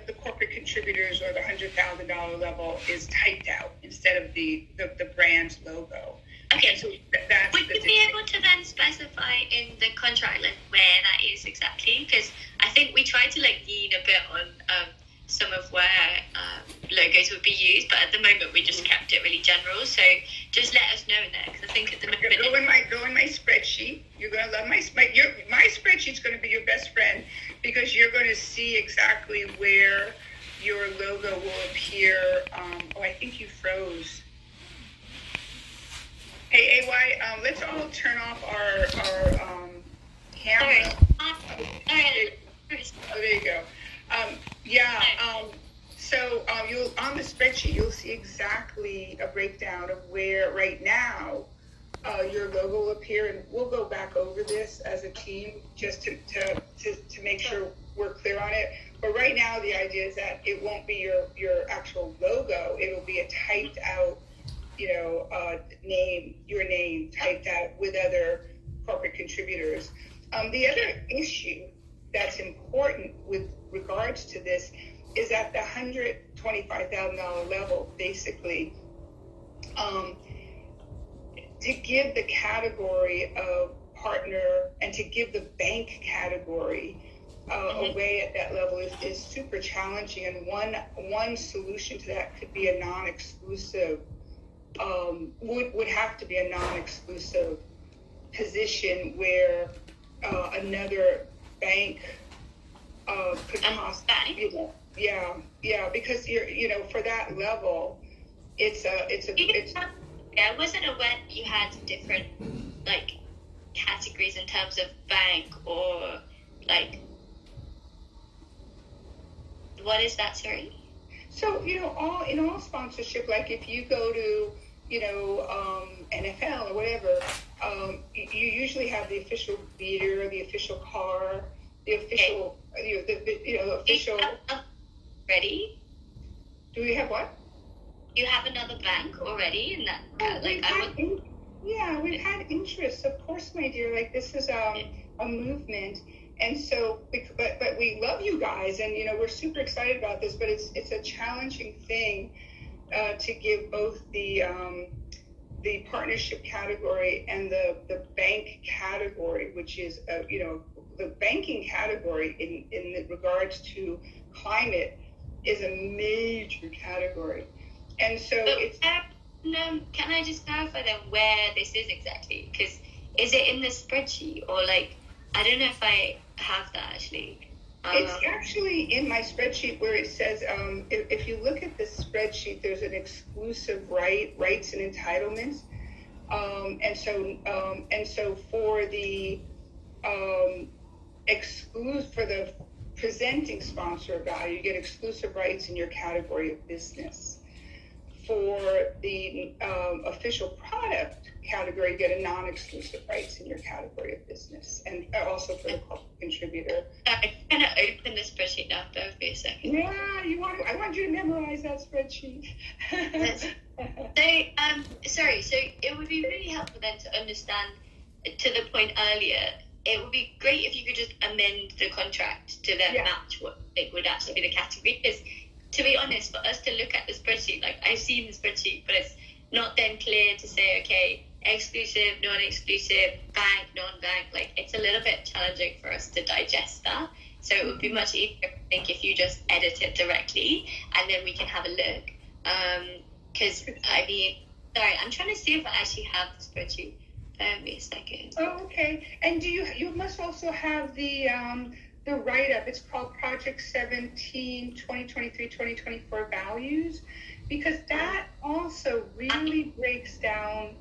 contributors or the $100,000 level is typed out instead of the, the, the brand's logo. Okay. So that's Would the you be able to then specify in the contract like where that is exactly? Because I think we tried to like lean a bit on um, some of where um, logos would be used, but at the moment we just kept it really general. So just let us know in there because I think at the moment Go in my go in my spreadsheet. You're gonna love my my your my spreadsheet's gonna be your best friend because you're gonna see exactly where your logo will appear. Um, oh, I think you froze. Hey, AY, um, let's all turn off our, our, um, camera. Oh, there you go. Um, yeah, um, so, um, you'll, on the spreadsheet, you'll see exactly a breakdown of where, right now, uh, your logo will appear, and we'll go back over this as a team, just to, to, to, to make sure we're clear on it. But right now, the idea is that it won't be your, your actual logo, it'll be a typed out, you know, uh, name, your name typed out with other corporate contributors. Um, the other issue that's important with regards to this is at the $125,000 level, basically, um, to give the category of partner and to give the bank category uh, away at that level is, is super challenging. And one one solution to that could be a non-exclusive um, would would have to be a non-exclusive position where uh, another bank uh, could possibly, yeah, yeah, because you're, you know, for that level, it's a, it's a, it's. Yeah, I wasn't aware you had different like categories in terms of bank or like what is that? Sorry. So you know, all in all sponsorship, like if you go to, you know, um, NFL or whatever, um, you, usually have the official beer, the official car, the official, you know, the, you know, official. Ready? Do we have what? You have another bank already in that. Uh, like I in- yeah, we've had interest, of course, my dear. Like this is um, a movement, and so, but but we love you guys, and you know we're super excited about this. But it's it's a challenging thing uh, to give both the um, the partnership category and the the bank category, which is uh, you know the banking category in in regards to climate is a major category, and so but it's. No, can I just clarify then where this is exactly? Because is it in the spreadsheet or like I don't know if I have that actually. It's Um, actually in my spreadsheet where it says, um, if, if you look at the spreadsheet, there's an exclusive right, rights and entitlements. Um, and so, um, and so for the, um, exclude, for the presenting sponsor value, you get exclusive rights in your category of business. For the, um, official product category, get a non-exclusive rights in your category of business. And also for the contributor. I'm gonna open the spreadsheet now. With me a second. Yeah, you want to, I want you to memorize that spreadsheet. So, um, sorry. So it would be really helpful then to understand. To the point earlier, it would be great if you could just amend the contract to then Yeah. match what it would actually be the category. Because, to be honest, for us to look at the spreadsheet, like I've seen the spreadsheet, but it's not then clear to say, okay, exclusive, non-exclusive, bank, non-bank. Like it's a little bit challenging for us to digest that. So it would be much easier, I think, if you just edit it directly, and then we can have a look. Because I mean, sorry, I'm trying to see if I actually have the spreadsheet. Bear me a second. Oh, okay. And do you, you must also have the, um, the write-up. It's called Project 17, 2023, 2024 Values. Because that also really breaks down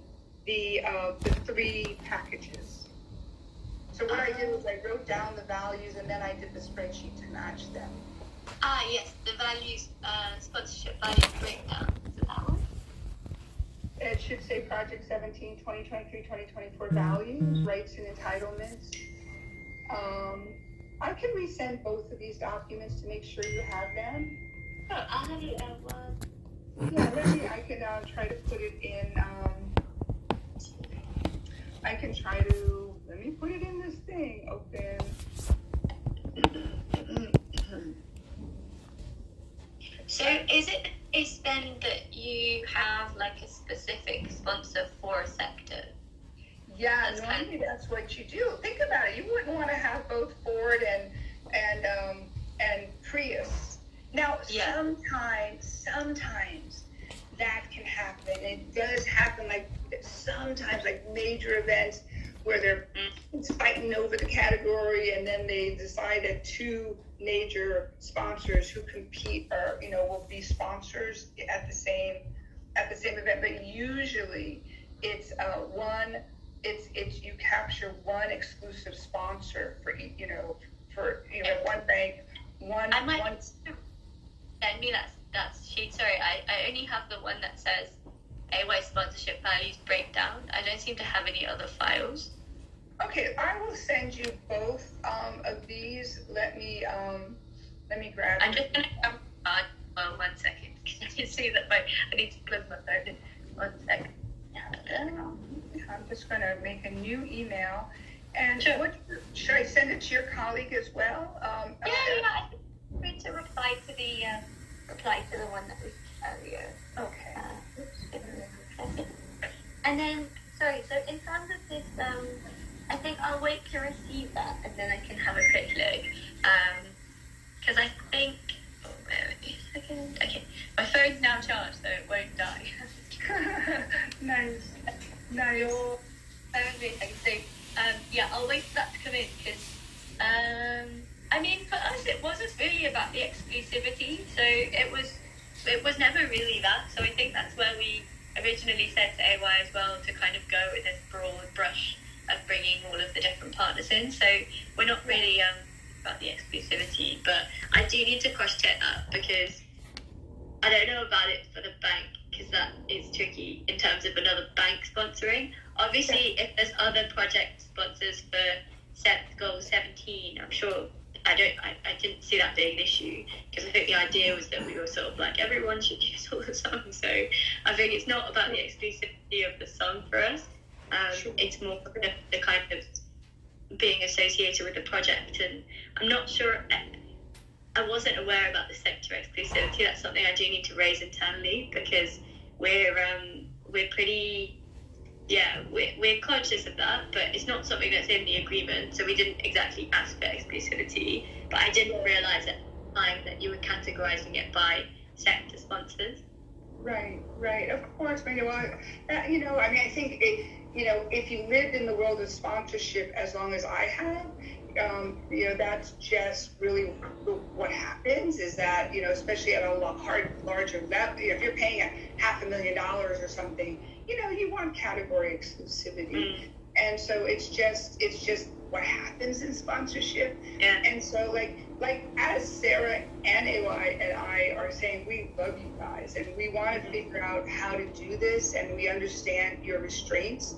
the, uh, the three packages. So what I did was I wrote down the values and then I did the spreadsheet to match them. Ah, yes, the values, uh, sponsorship value breakdown. Is it that one? It should say Project 17, 2023, 2024 values, rights and entitlements. Um, I can resend both of these documents to make sure you have them. Oh, I have it at one. Yeah, maybe I can, uh, try to put it in, um, I can try to, let me put it in this thing, open. So is it case then that you have like a specific sponsor for a sector? Yeah, normally that's what you do. Think about it. You wouldn't want to have both Ford and and um, and Prius. Now, sometimes, sometimes that can happen. It does happen. Like sometimes, like major events where they're fighting over the category, and then they decide that two major sponsors who compete are, you know, will be sponsors at the same at the same event. But usually, it's uh, one. It's it's you capture one exclusive sponsor for you know for you know one bank, one I might one. send me that that sheet. Sorry, I, I only have the one that says AY sponsorship values breakdown. I don't seem to have any other files. Okay, I will send you both um, of these. Let me um, let me grab. I'm just gonna grab uh, well, one second. Can you see that my I need to close my phone. One second. I'm just going to make a new email. And what should I send it to your colleague as well? Um, Yeah, yeah. I think I'm going to reply to the um, reply to the one that was earlier. Okay. Uh, oops, give me one second. And then, sorry. So in terms of this, um, I think I'll wait to receive that, and then I can have a quick look. Um, because I think. Oh, wait a second. Okay, my phone's now charged, so it won't die. nice. Amazing. So, um, yeah, I'll wait for that to come in because, um, I mean, for us, it wasn't really about the exclusivity. So it was, it was never really that. So I think that's where we originally said to AY as well to kind of go with this broad brush of bringing all of the different partners in. So we're not really um, about the exclusivity, but I do need to cross check that because I don't know about it for the bank because that is tricky in terms of another bank sponsoring. Obviously, if there's other project sponsors for set goal 17, I'm sure I don't. I, I didn't see that being an issue because I think the idea was that we were sort of like everyone should use all the songs. So I think it's not about the exclusivity of the song for us. Um, It's more of the kind of being associated with the project, and I'm not sure. I wasn't aware about the sector exclusivity. That's something I do need to raise internally because we're um, we're pretty yeah we're, we're conscious of that, but it's not something that's in the agreement. So we didn't exactly ask for exclusivity, but I didn't realize at the time that you were categorizing it by sector sponsors. Right, right. Of course, know, I, uh, you know, I mean, I think, it, you know, if you lived in the world of sponsorship as long as I have, um, you know, that's just really what happens. Is that you know, especially at a hard, larger level, you know, if you're paying a half a million dollars or something, you know, you want category exclusivity, Mm. and so it's just, it's just what happens in sponsorship. Yeah. And so, like, like as Sarah and AY and I are saying, we love you guys and we want to figure out how to do this and we understand your restraints.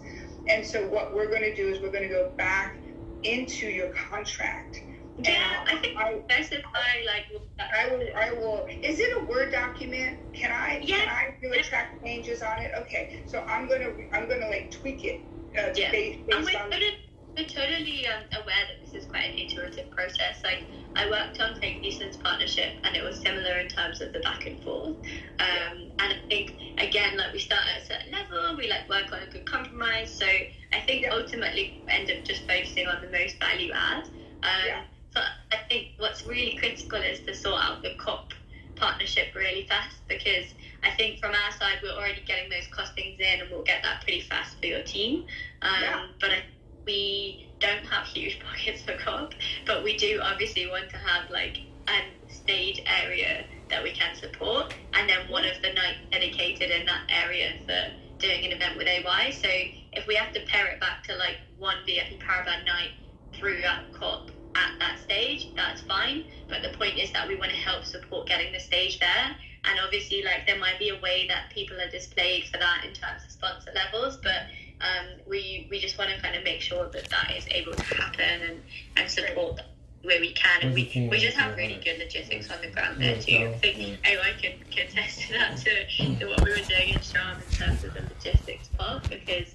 And so, what we're going to do is we're going to go back into your contract. Yeah, I think I, specify like I will. I will. Is it a Word document? Can I? Yeah. Can I do a track changes on it? Okay. So I'm gonna. I'm gonna like tweak it. Uh, Yeah. based, And based we're, on. totally, we're totally um, aware that this is quite an iterative process. Like I worked on Take Decent's partnership, and it was similar in terms of the back and forth. Um, and I think again, like we start at a certain level, we like work on a good compromise. So I think ultimately we end up just focusing on the most value add. Um, But I think what's really critical is to sort out the COP partnership really fast because I think from our side we're already getting those costings in and we'll get that pretty fast for your team. Um, Yeah. But I, we don't have huge pockets for COP, but we do obviously want to have like a stage area that we can support and then one of the nights dedicated in that area for doing an event with AY. So if we have to pair it back to like one VIP Caravan night through that COP at that stage, that's fine. But the point is that we want to help support getting the stage there. And obviously, like there might be a way that people are displayed for that in terms of sponsor levels, but um, we we just want to kind of make sure that that is able to happen and, and support where we can. And we, we just have really good logistics on the ground there too. I think AY can, can attest to that to, to what we were doing in Sharm in terms of the logistics part because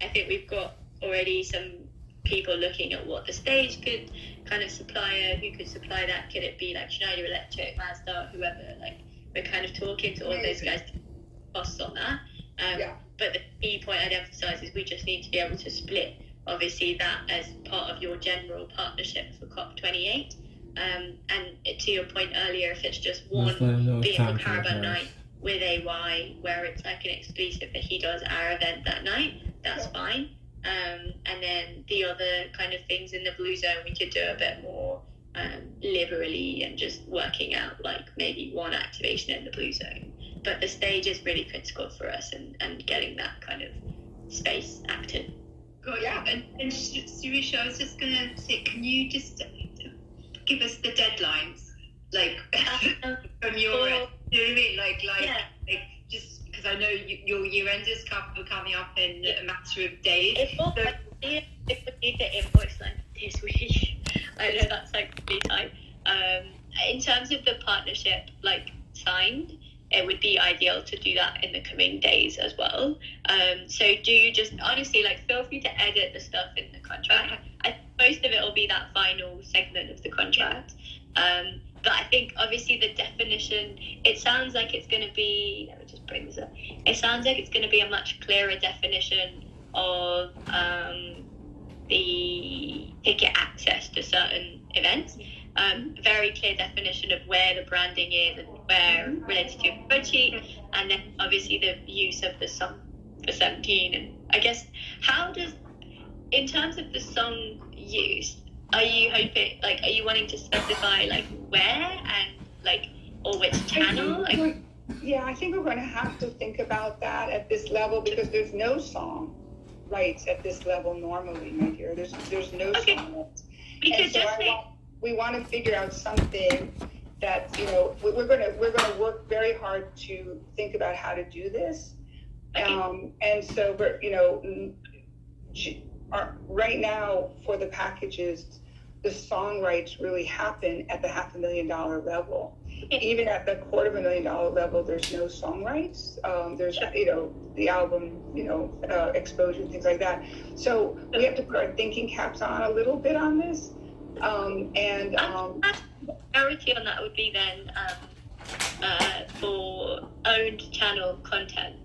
I think we've got already some people looking at what the stage could kind of supplier who could supply that. Could it be like Schneider Electric, Mazda, whoever? Like we're kind of talking to all those guys costs on that. Um, But the key point I'd emphasise is we just need to be able to split obviously that as part of your general partnership for COP28. Um, and to your point earlier, if it's just one Just let him know vehicle time for the caravan night with AY, where it's like an exclusive that he does our event that night, that's fine. Um, and then the other kind of things in the blue zone, we could do a bit more um, liberally and just working out like maybe one activation in the blue zone. But the stage is really critical for us and, and getting that kind of space acting. Got yeah. And, and Surisha, I was just gonna say, can you just give us the deadlines, like from your? You know what I mean? Like, like, Yeah. Because I know you, your year end is coming up in a matter of days. If all if we need the invoice like this week, I know that's like really tight. Um, in terms of the partnership like signed, it would be ideal to do that in the coming days as well. Um, so do you just honestly like feel free to edit the stuff in the contract. I, most of it will be that final segment of the contract. Um, but I think obviously the definition, it sounds like it's going to be, just bring this up. It sounds like it's going to be a much clearer definition of um, the ticket access to certain events. Um, very clear definition of where the branding is and where related to your spreadsheet, and then obviously the use of the song for 17. And I guess, how does, in terms of the song use, are you hoping, like, are you wanting to specify, like, where and, like, or which channel? Like, yeah, I think we're going to have to think about that at this level because there's no song rights at this level normally, my dear. There's there's no song rights. We And could so just want, we want to figure out something that you know we- we're gonna we're gonna work very hard to think about how to do this. Um, and so, but you know, right now for the packages, the song rights really happen at the half a million dollar level. Even at the quarter of a million dollar level, there's no song rights. Um, there's, you know, the album, you know, uh, exposure, things like that. So we have to put our thinking caps on a little bit on this. Um, and um, priority on that would be then um, uh, for owned channel content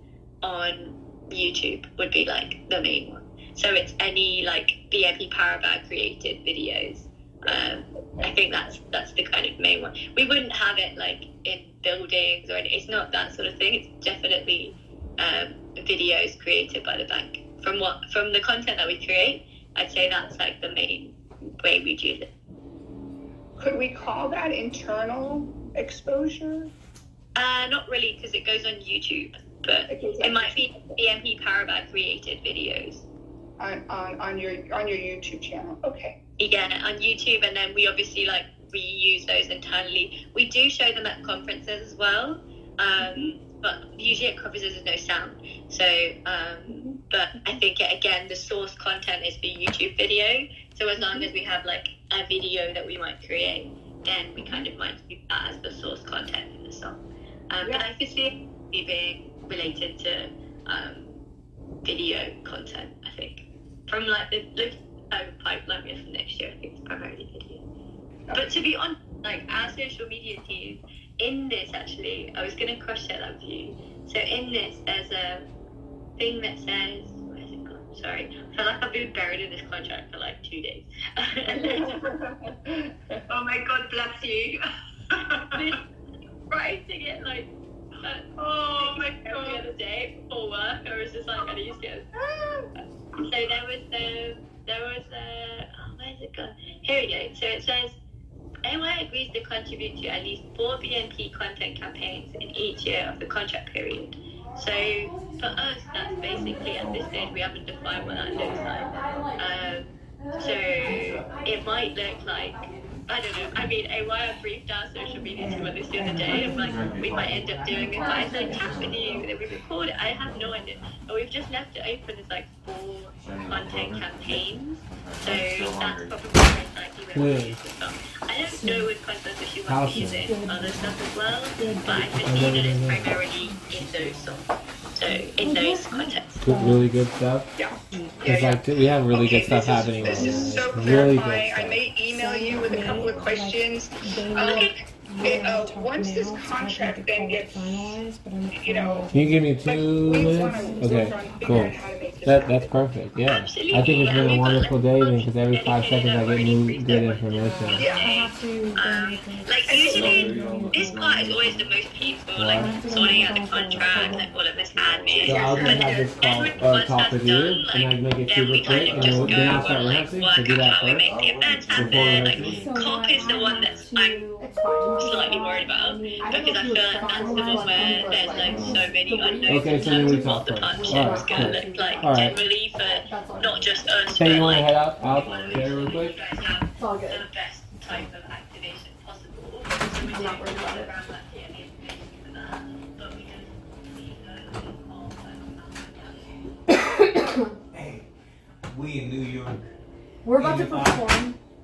on YouTube would be like the main one. So it's any like BNP Paribas created videos. Um, I think that's that's the kind of main one. We wouldn't have it like in buildings or any, it's not that sort of thing. It's definitely um, videos created by the bank. From what from the content that we create, I'd say that's like the main way we do it. could we call that internal exposure? Uh, not really, because it goes on YouTube, but it might be BNP Paribas created videos. On, on, on your on your YouTube channel. Okay. Yeah, on YouTube, and then we obviously like reuse those internally. We do show them at conferences as well, um, but usually at conferences there's no sound. So, um, but I think again the source content is the YouTube video. So as long as we have like a video that we might create, then we kind of might use that as the source content in the song. Um, But I could see it being related to um, video content. I think from like the pipeline we have for next year. I think it's primarily video. But to be honest, like our social media team in this actually, I was gonna cross share that with you. So in this, there's a thing that says. Where's it gone? Sorry, I feel like I've been buried in this contract for like two days. oh my God, bless you. writing it like uh, oh my god the other day before work I was just like I need to get so there was the there was a oh where's it gone? Here we go. So it says AY agrees to contribute to at least four BNP content campaigns in each year of the contract period. So for us that's basically at this stage we haven't defined what that looks like. Um, so it might look like I don't know. I mean, AY briefed our social media team on this the other day. I'm like, we might end up doing a fireside chat with you that we record it. I have no idea. But we've just left it open as like four content campaigns. So that's probably most likely where we'll use the song. I don't know with content if she wants to use it in other stuff as well, but I believe that it's primarily in those songs. So in those contexts. Good, really good stuff. Yeah. It's like we have really good stuff happening. This right is so really good clarifying. I may email you with a couple of questions. Um, it, uh, once this contract then gets, you know, Can you give me two minutes? Okay, cool. That that's perfect. Yeah, I think it's been a wonderful day because every five seconds I get new good information. Yeah. Um, like usually this part is always the most peaceful, like sorting out the contract, like all of this admin. So I'll just have this call, uh, talk with you, and I make it super quick, and we'll, then I'll start rehearsing. So do that first. The events Before rehearsing. Like COP is the one that's I'm slightly worried about because I feel like that's the one where there's like so many unknowns Okay, in so terms we of what talk the first. partnership Alright, is going to cool. look like Alright. generally for not just us, Hey, but you want to like head out, out there real quick? it's all good. the best type of activation possible. So we I'm not worried about it. around that PME information for that, but we just need to all Hey, we in New York. We're about to And if I- perform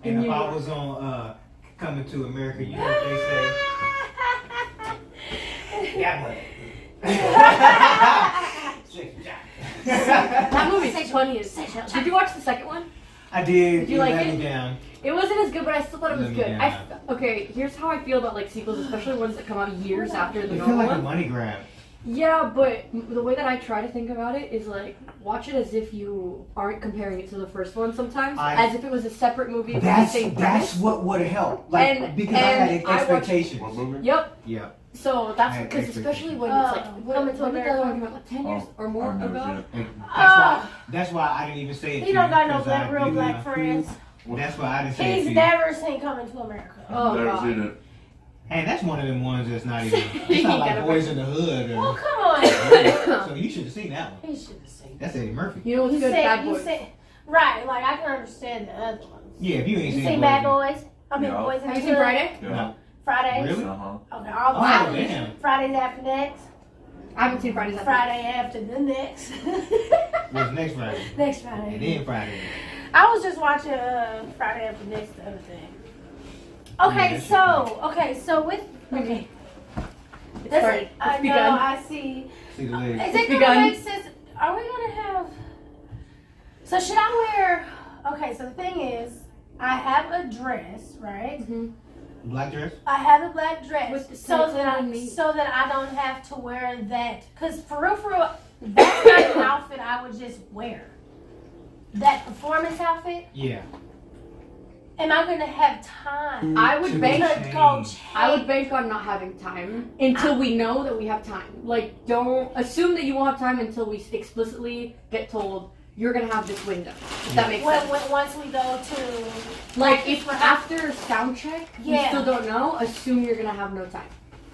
in And New if I York. was on uh, Coming to America, you know what they say? Yeah, that movie's funny as hell. Did you watch the second one? I did. Did you like it? down. It wasn't as good, but I still thought it was good. down. I f- okay, here's how I feel about like sequels, especially ones that come out years after the They feel normal like a money grab. Yeah, but the way that I try to think about it is like watch it as if you aren't comparing it to the first one. Sometimes, I- as if it was a separate movie with the That's same that's premise. what would have helped. Like And- because I had and I watched- expectations. Yep. Yeah. So that's because especially when Uh, it's like what, Coming to when did the other one come? Like ten years Oh, or more ago. And That's Uh, why. That's why I didn't even say it. He don't got no black, real black not- friends. That's why I didn't say it He's never seen Coming to America. Oh Never god. seen it. And that's one of them ones that's not even. It's not like Boys in the Hood. Or, Well, come on. so you should have seen that one. he should have seen. That's Eddie Murphy. You know what's You good? said, Bad you Boys. said, right, like I can understand the other ones. Yeah, if you ain't You seen seen Boys Bad in- Boys? I mean, Yeah. Boys in the Hood. Have the you seen Hood? Friday? Yeah. Fridays? Really? Uh-huh. Okay, all the Oh, Fridays. damn. Fridays after next. I haven't seen Fridays. After Friday after the next. What's next Friday? next Friday. And then Friday. I was just watching uh, Friday after next, the other thing. Yeah, Okay, so okay, so with okay, It's That's started. it. I It's know. begun. I see. See the legs. Is it begun. gonna make sense? Are we gonna have? So should I wear? Okay, so the thing is, I have a dress, right? Mhm. Black dress? I have a black dress, With the so that I underneath. so that I don't have to wear that. Cause for real, for real, that's not an outfit I would just wear. That performance outfit. Yeah. Am I gonna have time? Mm, I would To bank. to change. I would bank on not having time until ah. we know that we have time. Like, don't assume that you won't have time until we explicitly get told you're gonna have this window. If that makes when, sense. when, once we go to Like, if after sound check you Yeah. still don't know, assume you're gonna have no time.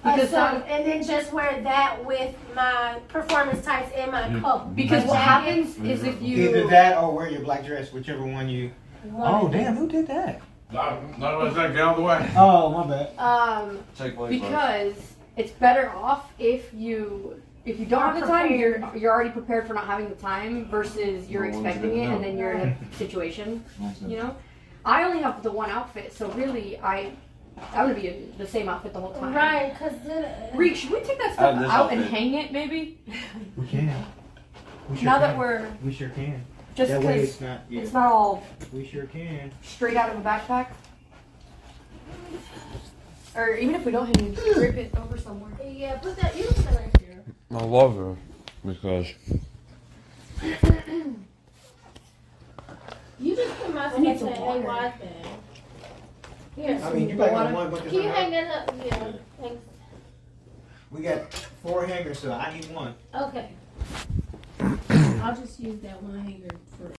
Uh, Because so, that, and then just wear that with my performance tights and my mm. coat. because what happens is if mm-hmm. you Either that or wear your black dress, whichever one you. One Oh of them. damn! Who did that? Not, not unless I get out of the way. Oh my bad. um Take place. because it's better off if you if you don't have the time you're you're already prepared for not having the time versus you're No one's expecting gonna it and then you're in a situation you know i only have the one outfit so really i i'm be in the same outfit the whole time Right, because then. Reek, should we take that I stuff have this out and outfit. hang it maybe We can. We sure now can. that we're We sure can. Just that way because it's not. Yeah. it's not all We sure can. straight out of a backpack or even if we don't hang it just drape it over somewhere Yeah, put that. You put that right there. I love her because You just put my I need stuff in some a water. wide bag. Here. I mean, you probably Water. got one. What Can you hang that up? Yeah. Thanks. We got four hangers, so I need one. Okay. I'll just use that one hanger for.